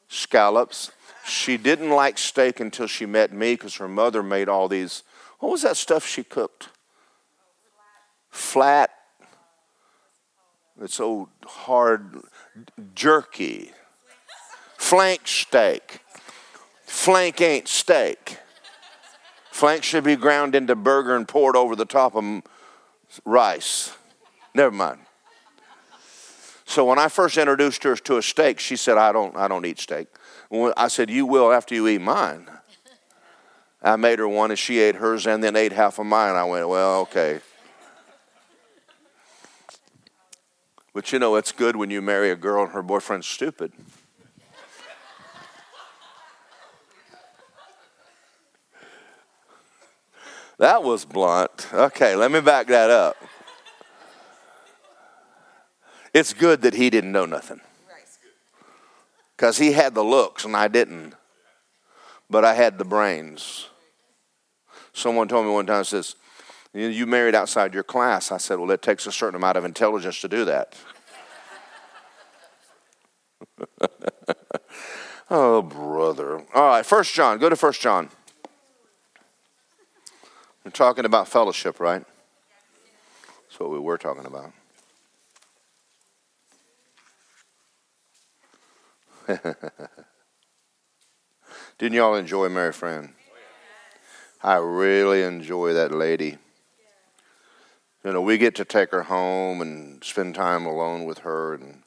scallops. She didn't like steak until she met me because her mother made all these. What was that stuff she cooked? Flat. It's old hard jerky. Flank steak. Flank ain't steak. Flank should be ground into burger and poured over the top of rice. Never mind. So when I first introduced her to a steak, she said, "I don't, I don't eat steak." I said, You will after you eat mine. I made her one and she ate hers and then ate half of mine. I went, Well, okay. But you know, it's good when you marry a girl and her boyfriend's stupid. That was blunt. Okay, let me back that up. It's good that he didn't know nothing because he had the looks and I didn't. But I had the brains. Someone told me one time, says, You married outside your class. I said, Well, it takes a certain amount of intelligence to do that. oh, brother. All right, First John. Go to First John. We're talking about fellowship, right? That's what we were talking about. Didn't y'all enjoy Mary Fran? I really enjoy that lady. You know, we get to take her home and spend time alone with her, and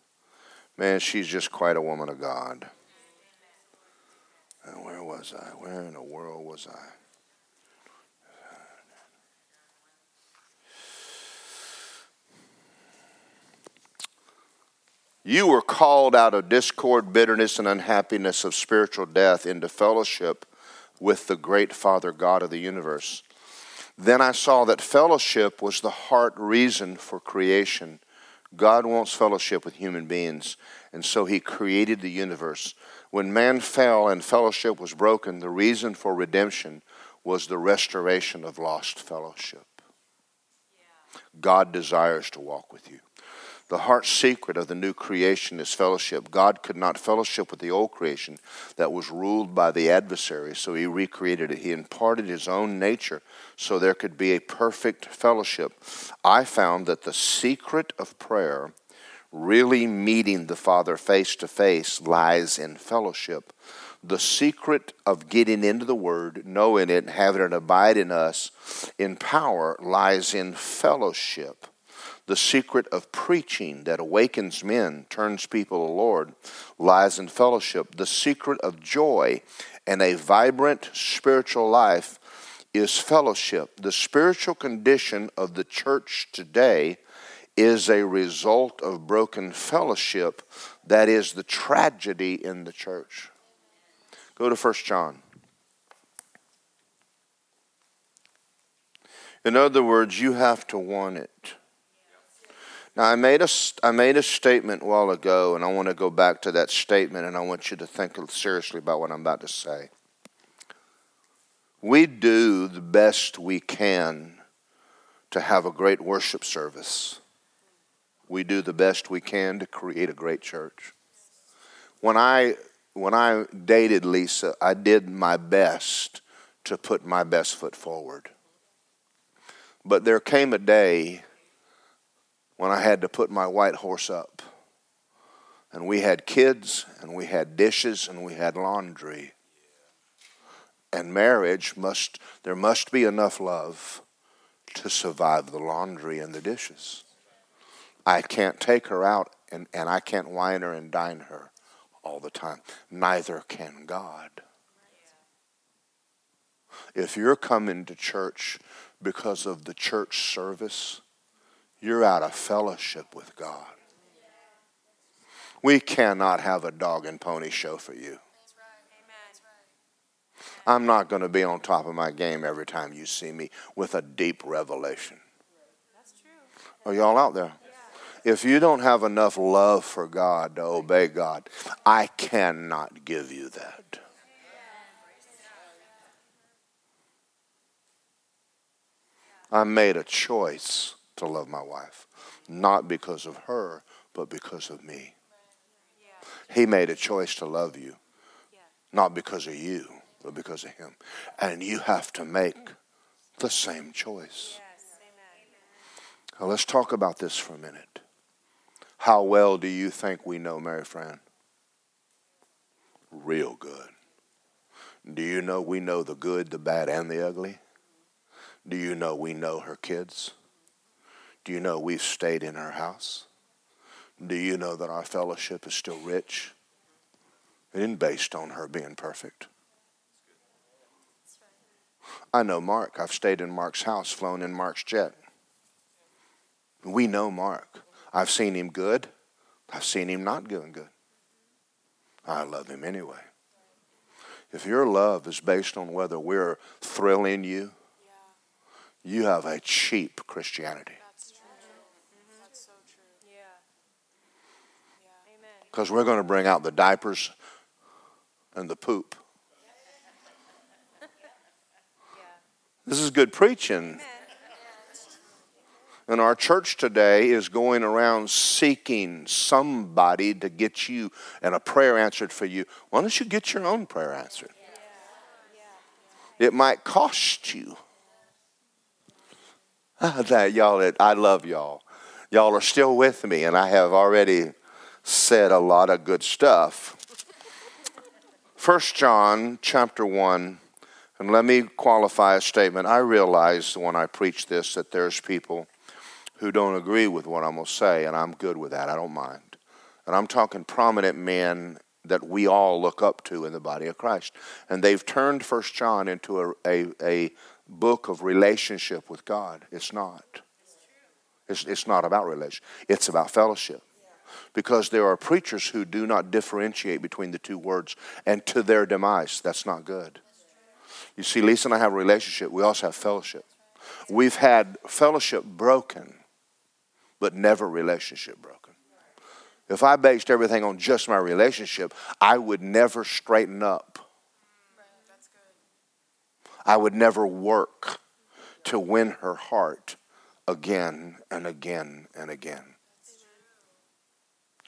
man, she's just quite a woman of God. And where was I? Where in the world was I? You were called out of discord, bitterness, and unhappiness of spiritual death into fellowship with the great Father God of the universe. Then I saw that fellowship was the heart reason for creation. God wants fellowship with human beings, and so He created the universe. When man fell and fellowship was broken, the reason for redemption was the restoration of lost fellowship. God desires to walk with you. The heart secret of the new creation is fellowship. God could not fellowship with the old creation that was ruled by the adversary, so he recreated it. He imparted his own nature so there could be a perfect fellowship. I found that the secret of prayer, really meeting the Father face to face, lies in fellowship. The secret of getting into the Word, knowing it, having it abide in us in power, lies in fellowship. The secret of preaching that awakens men, turns people to Lord, lies in fellowship. The secret of joy and a vibrant spiritual life is fellowship. The spiritual condition of the church today is a result of broken fellowship. That is the tragedy in the church. Go to 1 John. In other words, you have to want it. Now, I made, a, I made a statement a while ago, and I want to go back to that statement, and I want you to think seriously about what I'm about to say. We do the best we can to have a great worship service. We do the best we can to create a great church. When I when I dated Lisa, I did my best to put my best foot forward. But there came a day when I had to put my white horse up. And we had kids, and we had dishes, and we had laundry. And marriage must, there must be enough love to survive the laundry and the dishes. I can't take her out and, and I can't wine her and dine her all the time. Neither can God. If you're coming to church because of the church service, you're out of fellowship with God. We cannot have a dog and pony show for you. I'm not going to be on top of my game every time you see me with a deep revelation. Are y'all out there? If you don't have enough love for God to obey God, I cannot give you that. I made a choice to love my wife, not because of her, but because of me. He made a choice to love you, not because of you, but because of him. And you have to make the same choice. Now let's talk about this for a minute. How well do you think we know Mary Fran? Real good. Do you know we know the good, the bad, and the ugly? Do you know we know her kids? Do you know we've stayed in her house? Do you know that our fellowship is still rich? It isn't based on her being perfect. I know Mark. I've stayed in Mark's house, flown in Mark's jet. We know Mark. I've seen him good. I've seen him not doing good. I love him anyway. If your love is based on whether we're thrilling you, you have a cheap Christianity. Because we're going to bring out the diapers and the poop. This is good preaching. And our church today is going around seeking somebody to get you and a prayer answered for you. Why don't you get your own prayer answered? It might cost you. that y'all, I love y'all. Y'all are still with me, and I have already said a lot of good stuff. First John chapter one, and let me qualify a statement. I realize when I preach this that there's people who don't agree with what I'm going to say, and I'm good with that. I don't mind. And I'm talking prominent men that we all look up to in the body of Christ. And they've turned First John into a, a, a book of relationship with God. It's not. It's, it's not about relation. It's about fellowship. Because there are preachers who do not differentiate between the two words, and to their demise, that's not good. You see, Lisa and I have a relationship. We also have fellowship. We've had fellowship broken, but never relationship broken. If I based everything on just my relationship, I would never straighten up I would never work to win her heart again and again and again.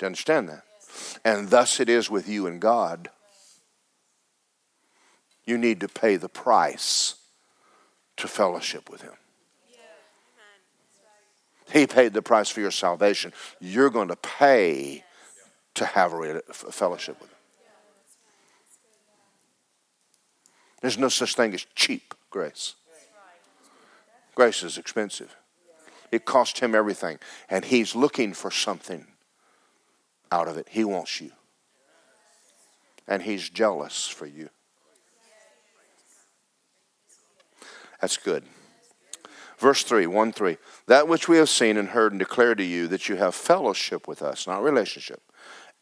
Do you understand that? And thus it is with you and God. You need to pay the price to fellowship with Him. He paid the price for your salvation. You're going to pay to have a fellowship with Him. There's no such thing as cheap grace. Grace is expensive. It cost him everything. And he's looking for something out of it. He wants you. And he's jealous for you. That's good. Verse 3, 1 3. That which we have seen and heard and declare to you that you have fellowship with us, not relationship.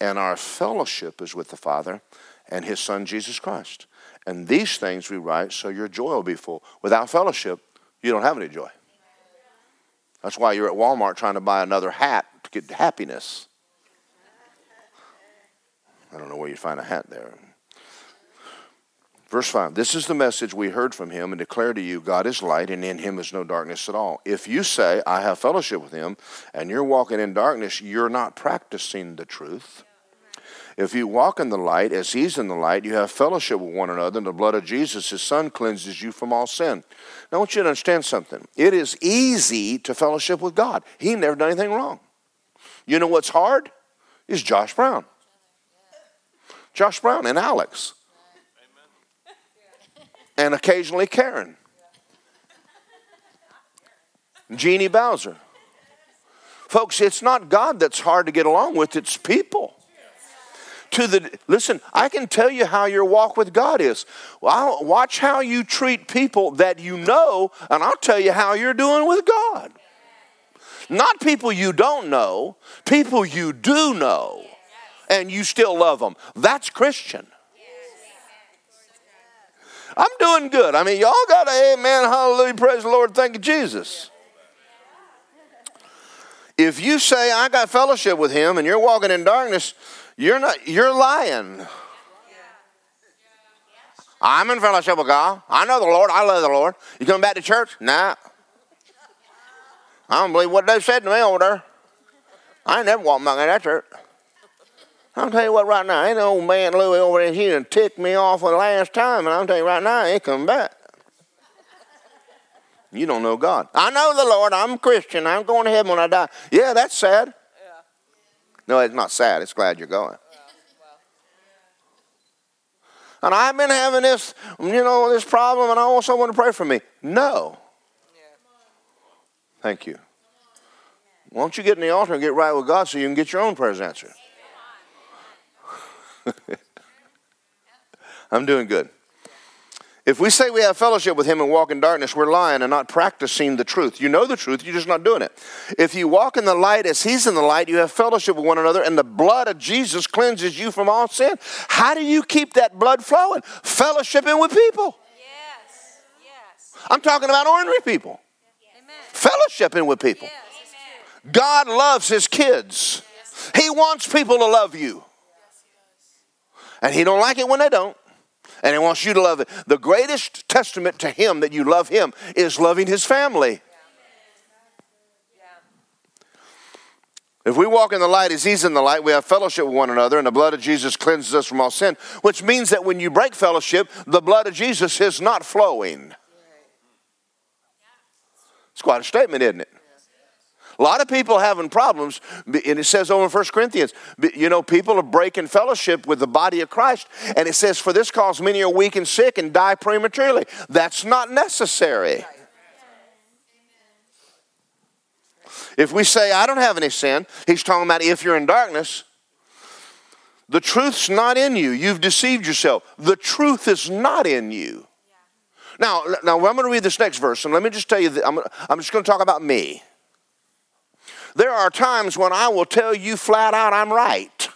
And our fellowship is with the Father and his Son, Jesus Christ. And these things we write so your joy will be full. Without fellowship, you don't have any joy. That's why you're at Walmart trying to buy another hat to get happiness. I don't know where you'd find a hat there. Verse 5 This is the message we heard from him and declare to you God is light, and in him is no darkness at all. If you say, I have fellowship with him, and you're walking in darkness, you're not practicing the truth. If you walk in the light as he's in the light, you have fellowship with one another, and the blood of Jesus, his son, cleanses you from all sin. Now, I want you to understand something. It is easy to fellowship with God, he never done anything wrong. You know what's hard? Is Josh Brown. Josh Brown and Alex. and occasionally Karen. Jeannie Bowser. Folks, it's not God that's hard to get along with, it's people. To the listen, I can tell you how your walk with God is. Well, watch how you treat people that you know, and I'll tell you how you're doing with God. Not people you don't know, people you do know, and you still love them. That's Christian. I'm doing good. I mean, y'all got a amen, hallelujah, praise the Lord, thank you, Jesus. If you say I got fellowship with him and you're walking in darkness, you're not you're lying. I'm in fellowship with God. I know the Lord. I love the Lord. You coming back to church? Nah. I don't believe what they said to me over there. I ain't never walked back in that church. I'll tell you what right now, ain't old man Louis over there, he done ticked me off the last time, and I'll tell you right now, he ain't coming back. You don't know God. I know the Lord. I'm a Christian. I'm going to heaven when I die. Yeah, that's sad. Yeah. No, it's not sad. It's glad you're going. And I've been having this, you know, this problem, and I want someone to pray for me. No. Thank you. Won't you get in the altar and get right with God so you can get your own prayers answered? I'm doing good. If we say we have fellowship with him and walk in darkness, we're lying and not practicing the truth. You know the truth, you're just not doing it. If you walk in the light as he's in the light, you have fellowship with one another, and the blood of Jesus cleanses you from all sin. How do you keep that blood flowing? Fellowshipping with people. Yes, yes. I'm talking about ordinary people. Amen. Fellowshipping with people. Yes, God loves his kids. He wants people to love you. And he don't like it when they don't and he wants you to love it. The greatest testament to him that you love him is loving his family. If we walk in the light as he's in the light, we have fellowship with one another, and the blood of Jesus cleanses us from all sin, which means that when you break fellowship, the blood of Jesus is not flowing. It's quite a statement, isn't it? A lot of people having problems, and it says over in 1 Corinthians, you know, people are breaking fellowship with the body of Christ, and it says, For this cause many are weak and sick and die prematurely. That's not necessary. If we say, I don't have any sin, he's talking about if you're in darkness, the truth's not in you. You've deceived yourself. The truth is not in you. Now, now I'm going to read this next verse, and let me just tell you, that I'm, I'm just going to talk about me. There are times when I will tell you flat out I'm right,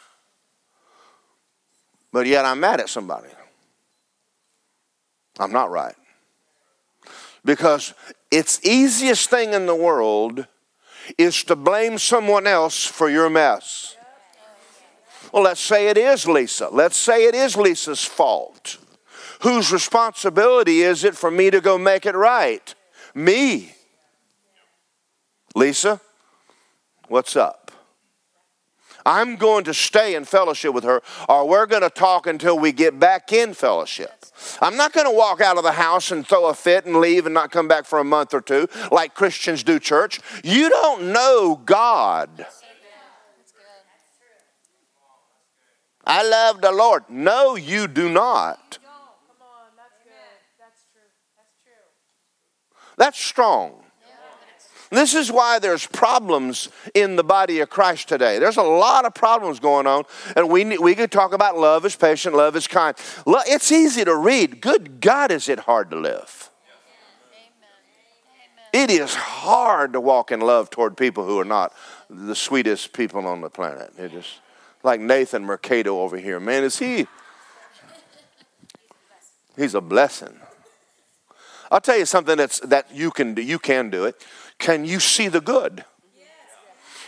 but yet I'm mad at somebody. I'm not right. Because it's easiest thing in the world is to blame someone else for your mess. Well, let's say it is Lisa. Let's say it is Lisa's fault. Whose responsibility is it for me to go make it right? Me. Lisa, What's up? I'm going to stay in fellowship with her, or we're going to talk until we get back in fellowship. I'm not going to walk out of the house and throw a fit and leave and not come back for a month or two like Christians do, church. You don't know God. I love the Lord. No, you do not. That's strong. This is why there's problems in the body of Christ today. There's a lot of problems going on, and we, we could talk about love is patient, love is kind. It's easy to read. Good God, is it hard to live? It is hard to walk in love toward people who are not the sweetest people on the planet. It just like Nathan Mercado over here. Man, is he? He's a blessing. I'll tell you something that's that you can do. You can do it. Can you see the good?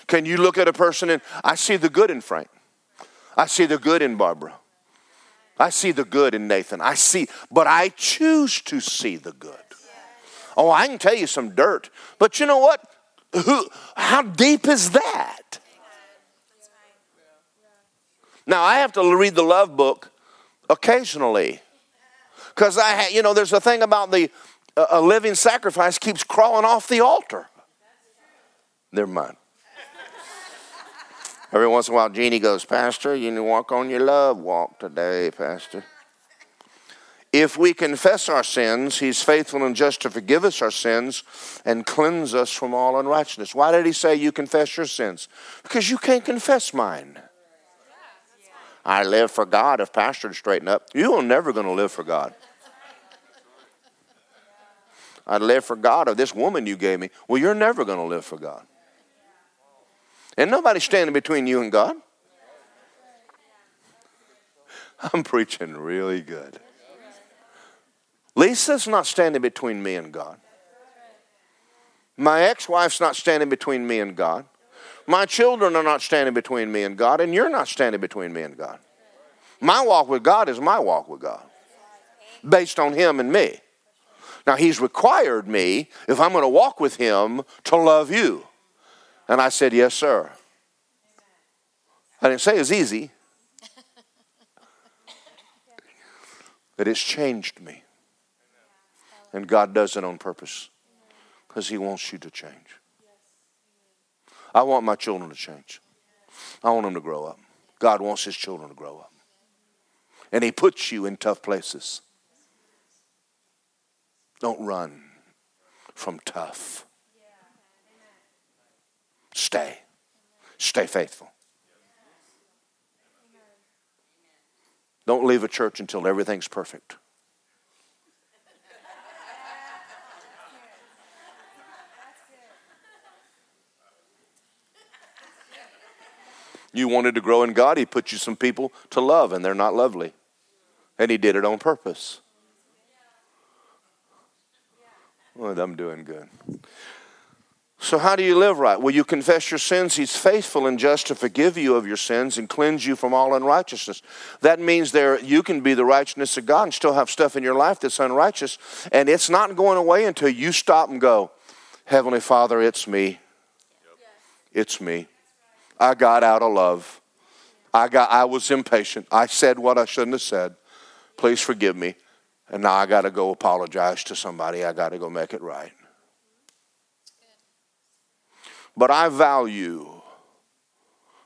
Can you look at a person and I see the good in Frank. I see the good in Barbara. I see the good in Nathan. I see, but I choose to see the good. Oh, I can tell you some dirt, but you know what? Who, how deep is that? Now I have to read the love book occasionally because I, you know, there's a thing about the a living sacrifice keeps crawling off the altar. Never mind. Every once in a while, Jeannie goes, Pastor, you need to walk on your love walk today, Pastor. If we confess our sins, he's faithful and just to forgive us our sins and cleanse us from all unrighteousness. Why did he say you confess your sins? Because you can't confess mine. I live for God if Pastor would straighten up. You are never going to live for God. I live for God or this woman you gave me. Well, you're never going to live for God. And nobody standing between you and God. I'm preaching really good. Lisa's not standing between me and God. My ex wife's not standing between me and God. My children are not standing between me and God, and you're not standing between me and God. My walk with God is my walk with God, based on Him and me. Now, He's required me, if I'm going to walk with Him, to love you. And I said, Yes, sir. I didn't say it's easy, but it's changed me. And God does it on purpose because He wants you to change. I want my children to change. I want them to grow up. God wants His children to grow up. And He puts you in tough places. Don't run from tough. Stay. Stay faithful. Don't leave a church until everything's perfect. You wanted to grow in God, He put you some people to love, and they're not lovely. And He did it on purpose. Well, I'm doing good. So, how do you live right? Well, you confess your sins. He's faithful and just to forgive you of your sins and cleanse you from all unrighteousness. That means there you can be the righteousness of God and still have stuff in your life that's unrighteous. And it's not going away until you stop and go, Heavenly Father, it's me. It's me. I got out of love. I got I was impatient. I said what I shouldn't have said. Please forgive me. And now I got to go apologize to somebody. I got to go make it right. But I value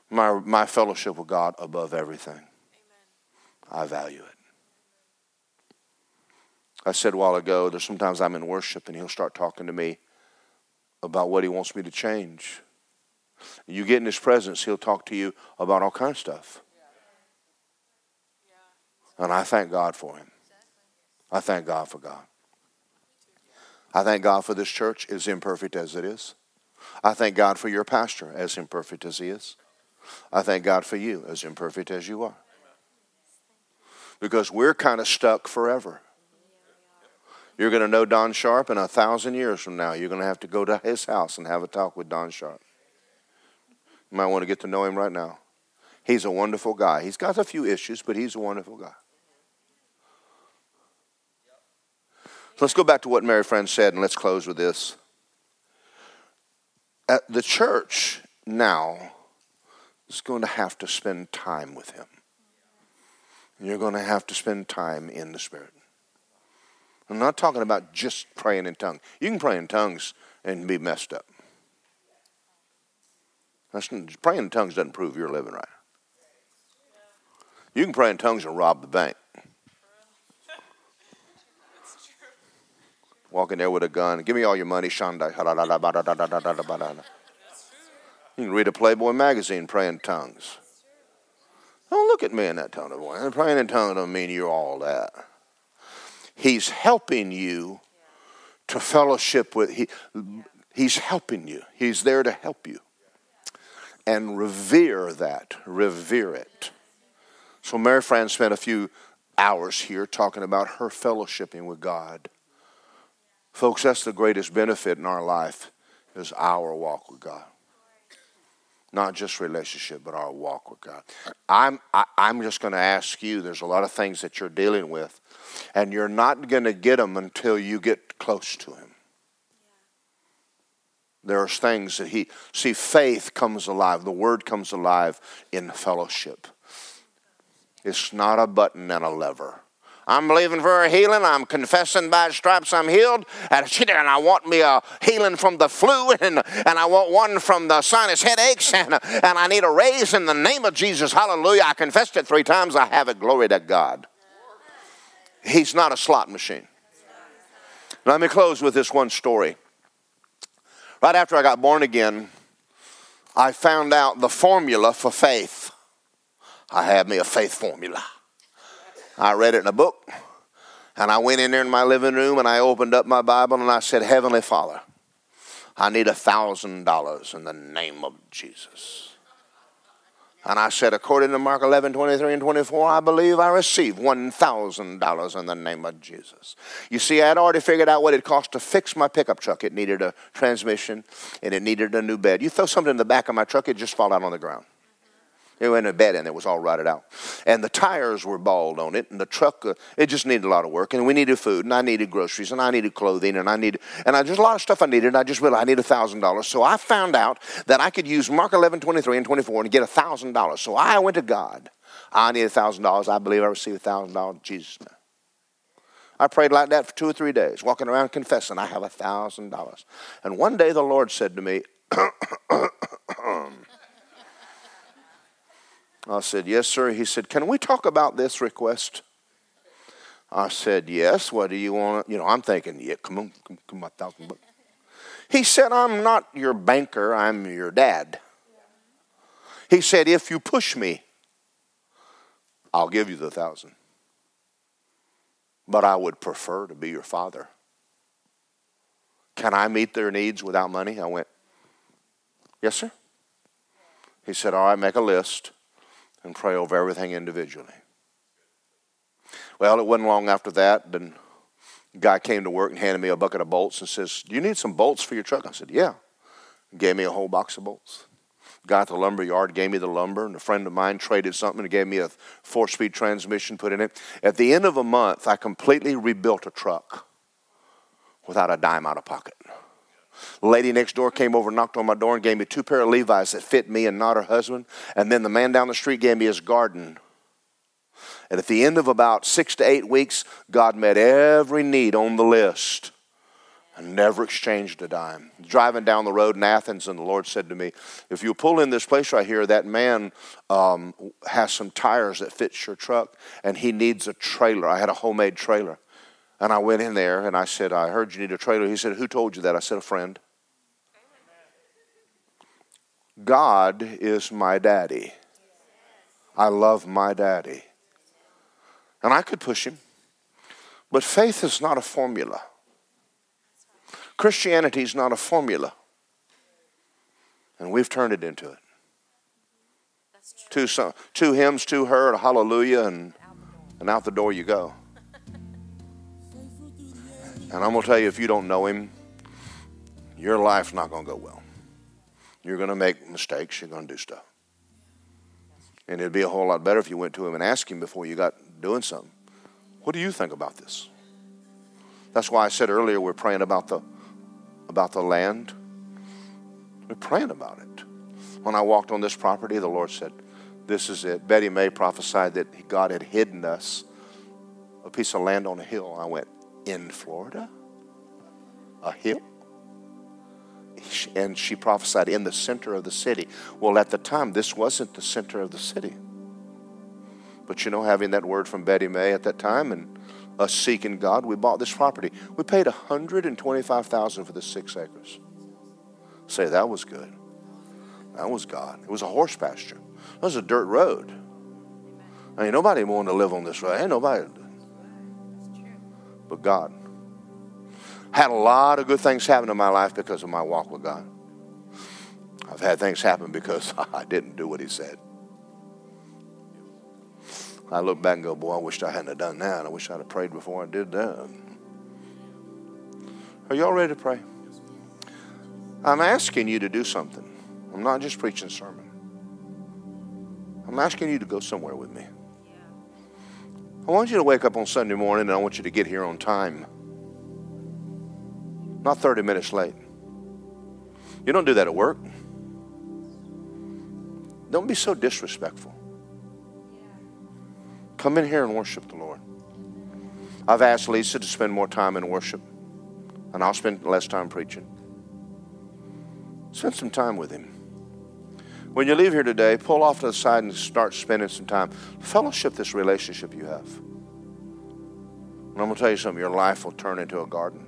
my, my fellowship with God above everything. Amen. I value it. I said a while ago, there's sometimes I'm in worship and he'll start talking to me about what he wants me to change. You get in his presence, he'll talk to you about all kinds of stuff. And I thank God for him. I thank God for God. I thank God for this church, as imperfect as it is. I thank God for your pastor, as imperfect as he is. I thank God for you, as imperfect as you are. Because we're kind of stuck forever. You're going to know Don Sharp in a thousand years from now. You're going to have to go to his house and have a talk with Don Sharp. You might want to get to know him right now. He's a wonderful guy. He's got a few issues, but he's a wonderful guy. Let's go back to what Mary Fran said, and let's close with this. At the church now is going to have to spend time with him. You're going to have to spend time in the Spirit. I'm not talking about just praying in tongues. You can pray in tongues and be messed up. Praying in tongues doesn't prove you're living right. You can pray in tongues and rob the bank. Walk in there with a gun. Give me all your money, Shanda. You can read a Playboy magazine, pray in tongues. Don't look at me in that tone of voice. Praying in tongues don't mean you're all that. He's helping you to fellowship with. He, he's helping you. He's there to help you and revere that, revere it. So Mary Fran spent a few hours here talking about her fellowshipping with God. Folks, that's the greatest benefit in our life is our walk with God. Not just relationship, but our walk with God. I'm, I, am i am just going to ask you there's a lot of things that you're dealing with, and you're not going to get them until you get close to Him. There's things that he, see, faith comes alive. The word comes alive in fellowship. It's not a button and a lever. I'm believing for a healing. I'm confessing by stripes I'm healed. And I want me a healing from the flu, and, and I want one from the sinus headaches, and, and I need a raise in the name of Jesus. Hallelujah. I confessed it three times. I have it. Glory to God. He's not a slot machine. Let me close with this one story. Right after I got born again, I found out the formula for faith. I had me a faith formula. I read it in a book, and I went in there in my living room and I opened up my Bible and I said, Heavenly Father, I need a thousand dollars in the name of Jesus. And I said, according to Mark 11, 23 and 24, I believe I received $1,000 in the name of Jesus. You see, I had already figured out what it cost to fix my pickup truck. It needed a transmission and it needed a new bed. You throw something in the back of my truck, it just fall out on the ground. It went in a bed and it was all rotted out. And the tires were bald on it, and the truck, uh, it just needed a lot of work. And we needed food, and I needed groceries, and I needed clothing, and I needed, and I, just a lot of stuff I needed. And I just realized I needed $1,000. So I found out that I could use Mark 11, 23 and 24 and get $1,000. So I went to God. I need $1,000. I believe I received $1,000 in Jesus'. I prayed like that for two or three days, walking around confessing, I have $1,000. And one day the Lord said to me, I said, Yes, sir. He said, Can we talk about this request? I said, Yes. What do you want? You know, I'm thinking, Yeah, come on, come, come on, thousand bucks. He said, I'm not your banker, I'm your dad. He said, If you push me, I'll give you the thousand. But I would prefer to be your father. Can I meet their needs without money? I went, Yes, sir. He said, All right, make a list and pray over everything individually. Well, it wasn't long after that, then a guy came to work and handed me a bucket of bolts and says, Do you need some bolts for your truck? I said, Yeah. Gave me a whole box of bolts. Got the lumber yard gave me the lumber, and a friend of mine traded something and gave me a four speed transmission put in it. At the end of a month, I completely rebuilt a truck without a dime out of pocket. Lady next door came over, knocked on my door, and gave me two pair of Levi's that fit me and not her husband. And then the man down the street gave me his garden. And at the end of about six to eight weeks, God met every need on the list and never exchanged a dime. Driving down the road in Athens, and the Lord said to me, If you pull in this place right here, that man um, has some tires that fits your truck, and he needs a trailer. I had a homemade trailer. And I went in there and I said, I heard you need a trailer. He said, Who told you that? I said, A friend. God is my daddy. I love my daddy. And I could push him. But faith is not a formula. Christianity is not a formula. And we've turned it into it. Two, two hymns, two her, a hallelujah, and, and out the door you go. And I'm going to tell you, if you don't know him, your life's not going to go well. You're going to make mistakes. You're going to do stuff. And it'd be a whole lot better if you went to him and asked him before you got doing something. What do you think about this? That's why I said earlier we're praying about the about the land. We're praying about it. When I walked on this property, the Lord said, This is it. Betty May prophesied that God had hidden us a piece of land on a hill. I went, in Florida, a hill. And she prophesied in the center of the city. Well, at the time, this wasn't the center of the city. But you know, having that word from Betty May at that time and us seeking God, we bought this property. We paid 125000 for the six acres. Say, that was good. That was God. It was a horse pasture. It was a dirt road. I mean, nobody wanted to live on this road. Ain't nobody but God. Had a lot of good things happen in my life because of my walk with God. I've had things happen because I didn't do what He said. I look back and go, boy, I wish I hadn't done that. I wish I'd have prayed before I did that. Are y'all ready to pray? I'm asking you to do something. I'm not just preaching sermon. I'm asking you to go somewhere with me. I want you to wake up on Sunday morning and I want you to get here on time. Not 30 minutes late. You don't do that at work. Don't be so disrespectful. Come in here and worship the Lord. I've asked Lisa to spend more time in worship, and I'll spend less time preaching. Spend some time with Him. When you leave here today, pull off to the side and start spending some time. Fellowship this relationship you have. And I'm going to tell you something your life will turn into a garden.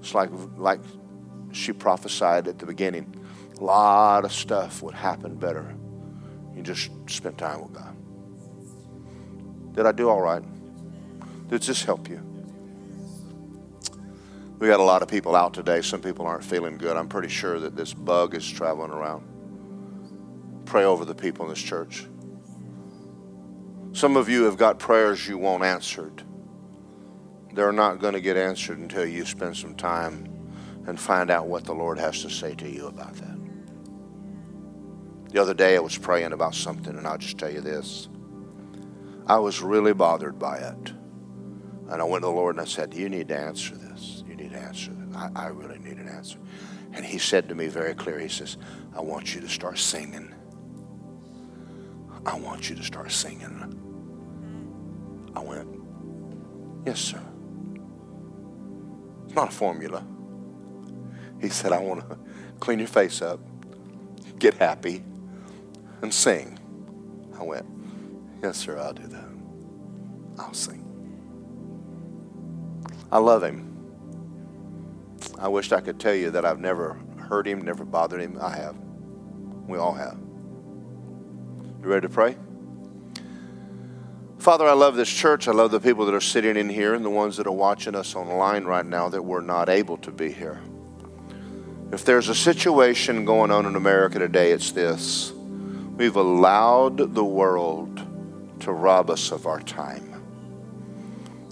It's like, like she prophesied at the beginning. A lot of stuff would happen better. You just spend time with God. Did I do all right? Did this help you? We got a lot of people out today. Some people aren't feeling good. I'm pretty sure that this bug is traveling around. Pray over the people in this church. Some of you have got prayers you want answered. They're not going to get answered until you spend some time and find out what the Lord has to say to you about that. The other day I was praying about something, and I'll just tell you this. I was really bothered by it. And I went to the Lord and I said, You need to answer this. Answer. I, I really need an answer. And He said to me very clear, He says, I want you to start singing. I want you to start singing. I went, Yes, sir. It's not a formula. He said, I want to clean your face up, get happy, and sing. I went, Yes, sir, I'll do that. I'll sing. I love him. I wished I could tell you that I've never hurt him, never bothered him. I have. We all have. You ready to pray? Father, I love this church. I love the people that are sitting in here and the ones that are watching us online right now that were not able to be here. If there's a situation going on in America today, it's this. We've allowed the world to rob us of our time.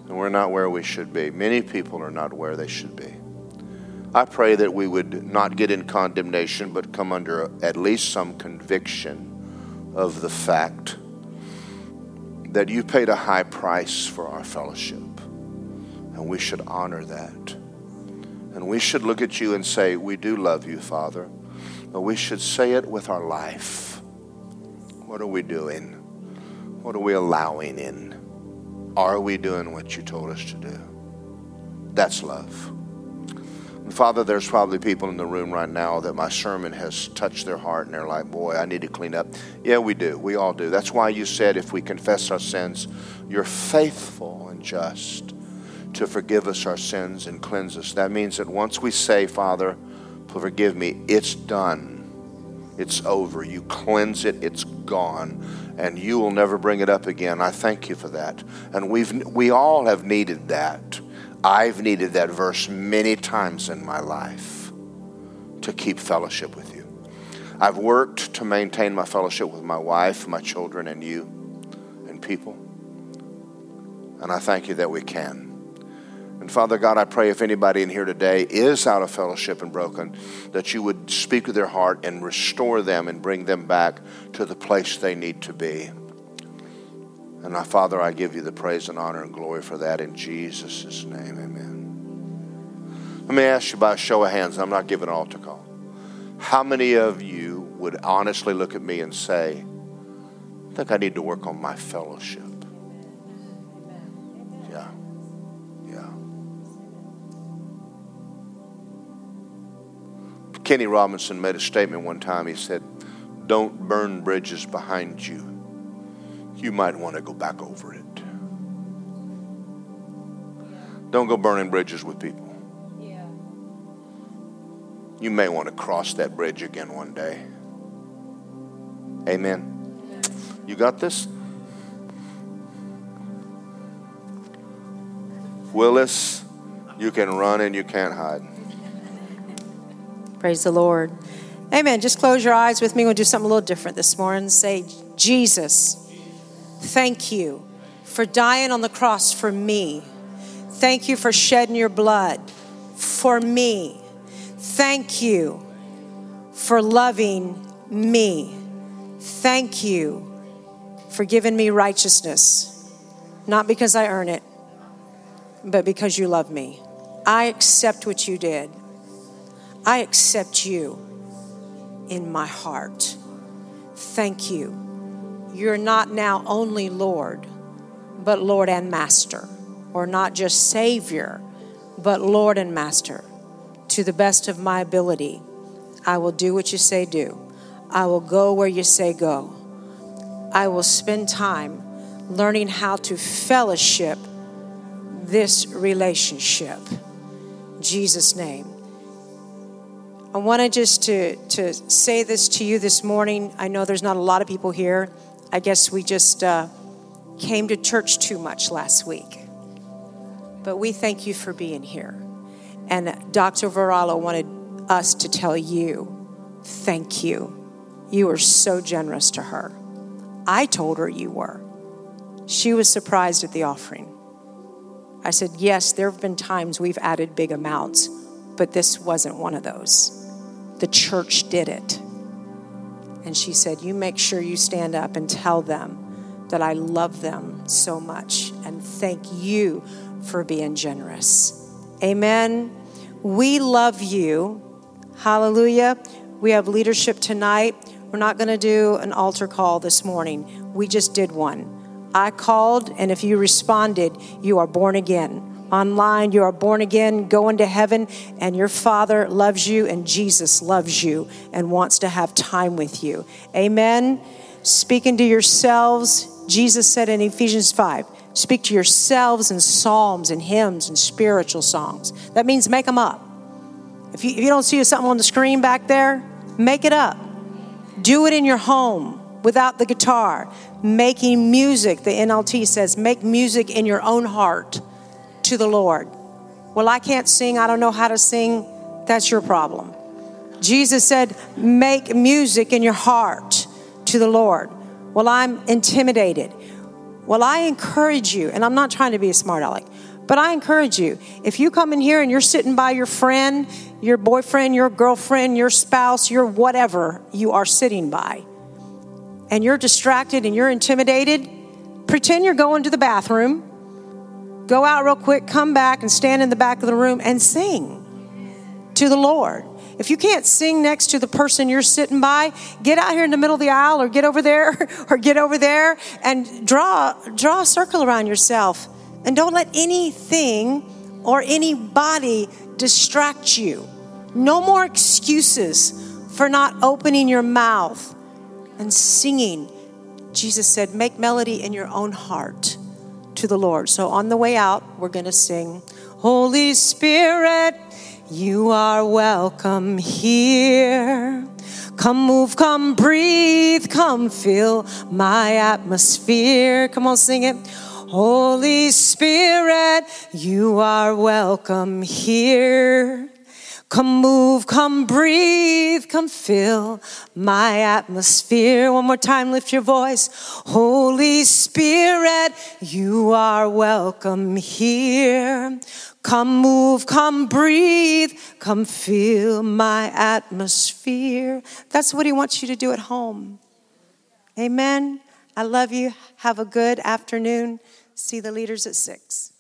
And we're not where we should be. Many people are not where they should be. I pray that we would not get in condemnation, but come under at least some conviction of the fact that you paid a high price for our fellowship. And we should honor that. And we should look at you and say, We do love you, Father. But we should say it with our life. What are we doing? What are we allowing in? Are we doing what you told us to do? That's love. And Father, there's probably people in the room right now that my sermon has touched their heart and they're like, boy, I need to clean up. Yeah, we do. We all do. That's why you said if we confess our sins, you're faithful and just to forgive us our sins and cleanse us. That means that once we say, Father, forgive me, it's done. It's over. You cleanse it, it's gone, and you will never bring it up again. I thank you for that. And we've we all have needed that. I've needed that verse many times in my life to keep fellowship with you. I've worked to maintain my fellowship with my wife, my children, and you and people. And I thank you that we can. And Father God, I pray if anybody in here today is out of fellowship and broken, that you would speak to their heart and restore them and bring them back to the place they need to be. And now, Father, I give you the praise and honor and glory for that in Jesus' name. Amen. Let me ask you by a show of hands, I'm not giving an altar call. How many of you would honestly look at me and say, I think I need to work on my fellowship? Yeah. Yeah. Kenny Robinson made a statement one time. He said, Don't burn bridges behind you. You might want to go back over it. Don't go burning bridges with people. Yeah. You may want to cross that bridge again one day. Amen. You got this? Willis, you can run and you can't hide. Praise the Lord. Amen. Just close your eyes with me. We'll do something a little different this morning. Say, Jesus, thank you for dying on the cross for me. Thank you for shedding your blood for me. Thank you for loving me. Thank you for giving me righteousness, not because I earn it, but because you love me. I accept what you did. I accept you in my heart. Thank you. You're not now only Lord, but Lord and Master, or not just Savior, but Lord and Master. To the best of my ability, I will do what you say do. I will go where you say go. I will spend time learning how to fellowship this relationship. Jesus' name. I wanted just to, to say this to you this morning. I know there's not a lot of people here. I guess we just uh, came to church too much last week. But we thank you for being here. And Dr. Varalo wanted us to tell you, thank you. You were so generous to her. I told her you were. She was surprised at the offering. I said, Yes, there have been times we've added big amounts, but this wasn't one of those. The church did it. And she said, You make sure you stand up and tell them that I love them so much and thank you for being generous. Amen. We love you. Hallelujah. We have leadership tonight. We're not going to do an altar call this morning. We just did one. I called, and if you responded, you are born again online. You are born again, going to heaven, and your Father loves you, and Jesus loves you and wants to have time with you. Amen. Speaking to yourselves, Jesus said in Ephesians 5 speak to yourselves in psalms and hymns and spiritual songs. That means make them up. If you, if you don't see something on the screen back there, make it up. Do it in your home without the guitar. Making music, the NLT says, make music in your own heart to the Lord. Well, I can't sing, I don't know how to sing. That's your problem. Jesus said, Make music in your heart to the Lord. Well, I'm intimidated. Well, I encourage you, and I'm not trying to be a smart aleck, but I encourage you. If you come in here and you're sitting by your friend, your boyfriend, your girlfriend, your spouse, your whatever you are sitting by, and you're distracted and you're intimidated, pretend you're going to the bathroom Go out real quick, come back, and stand in the back of the room and sing to the Lord. If you can't sing next to the person you're sitting by, get out here in the middle of the aisle or get over there or get over there and draw draw a circle around yourself. And don't let anything or anybody distract you. No more excuses for not opening your mouth and singing. Jesus said, Make melody in your own heart to the Lord. So on the way out, we're going to sing, Holy Spirit, you are welcome here. Come move, come breathe, come fill my atmosphere. Come on, sing it. Holy Spirit, you are welcome here. Come move, come breathe, come fill my atmosphere. One more time, lift your voice. Holy Spirit, you are welcome here. Come move, come breathe, come fill my atmosphere. That's what he wants you to do at home. Amen. I love you. Have a good afternoon. See the leaders at six.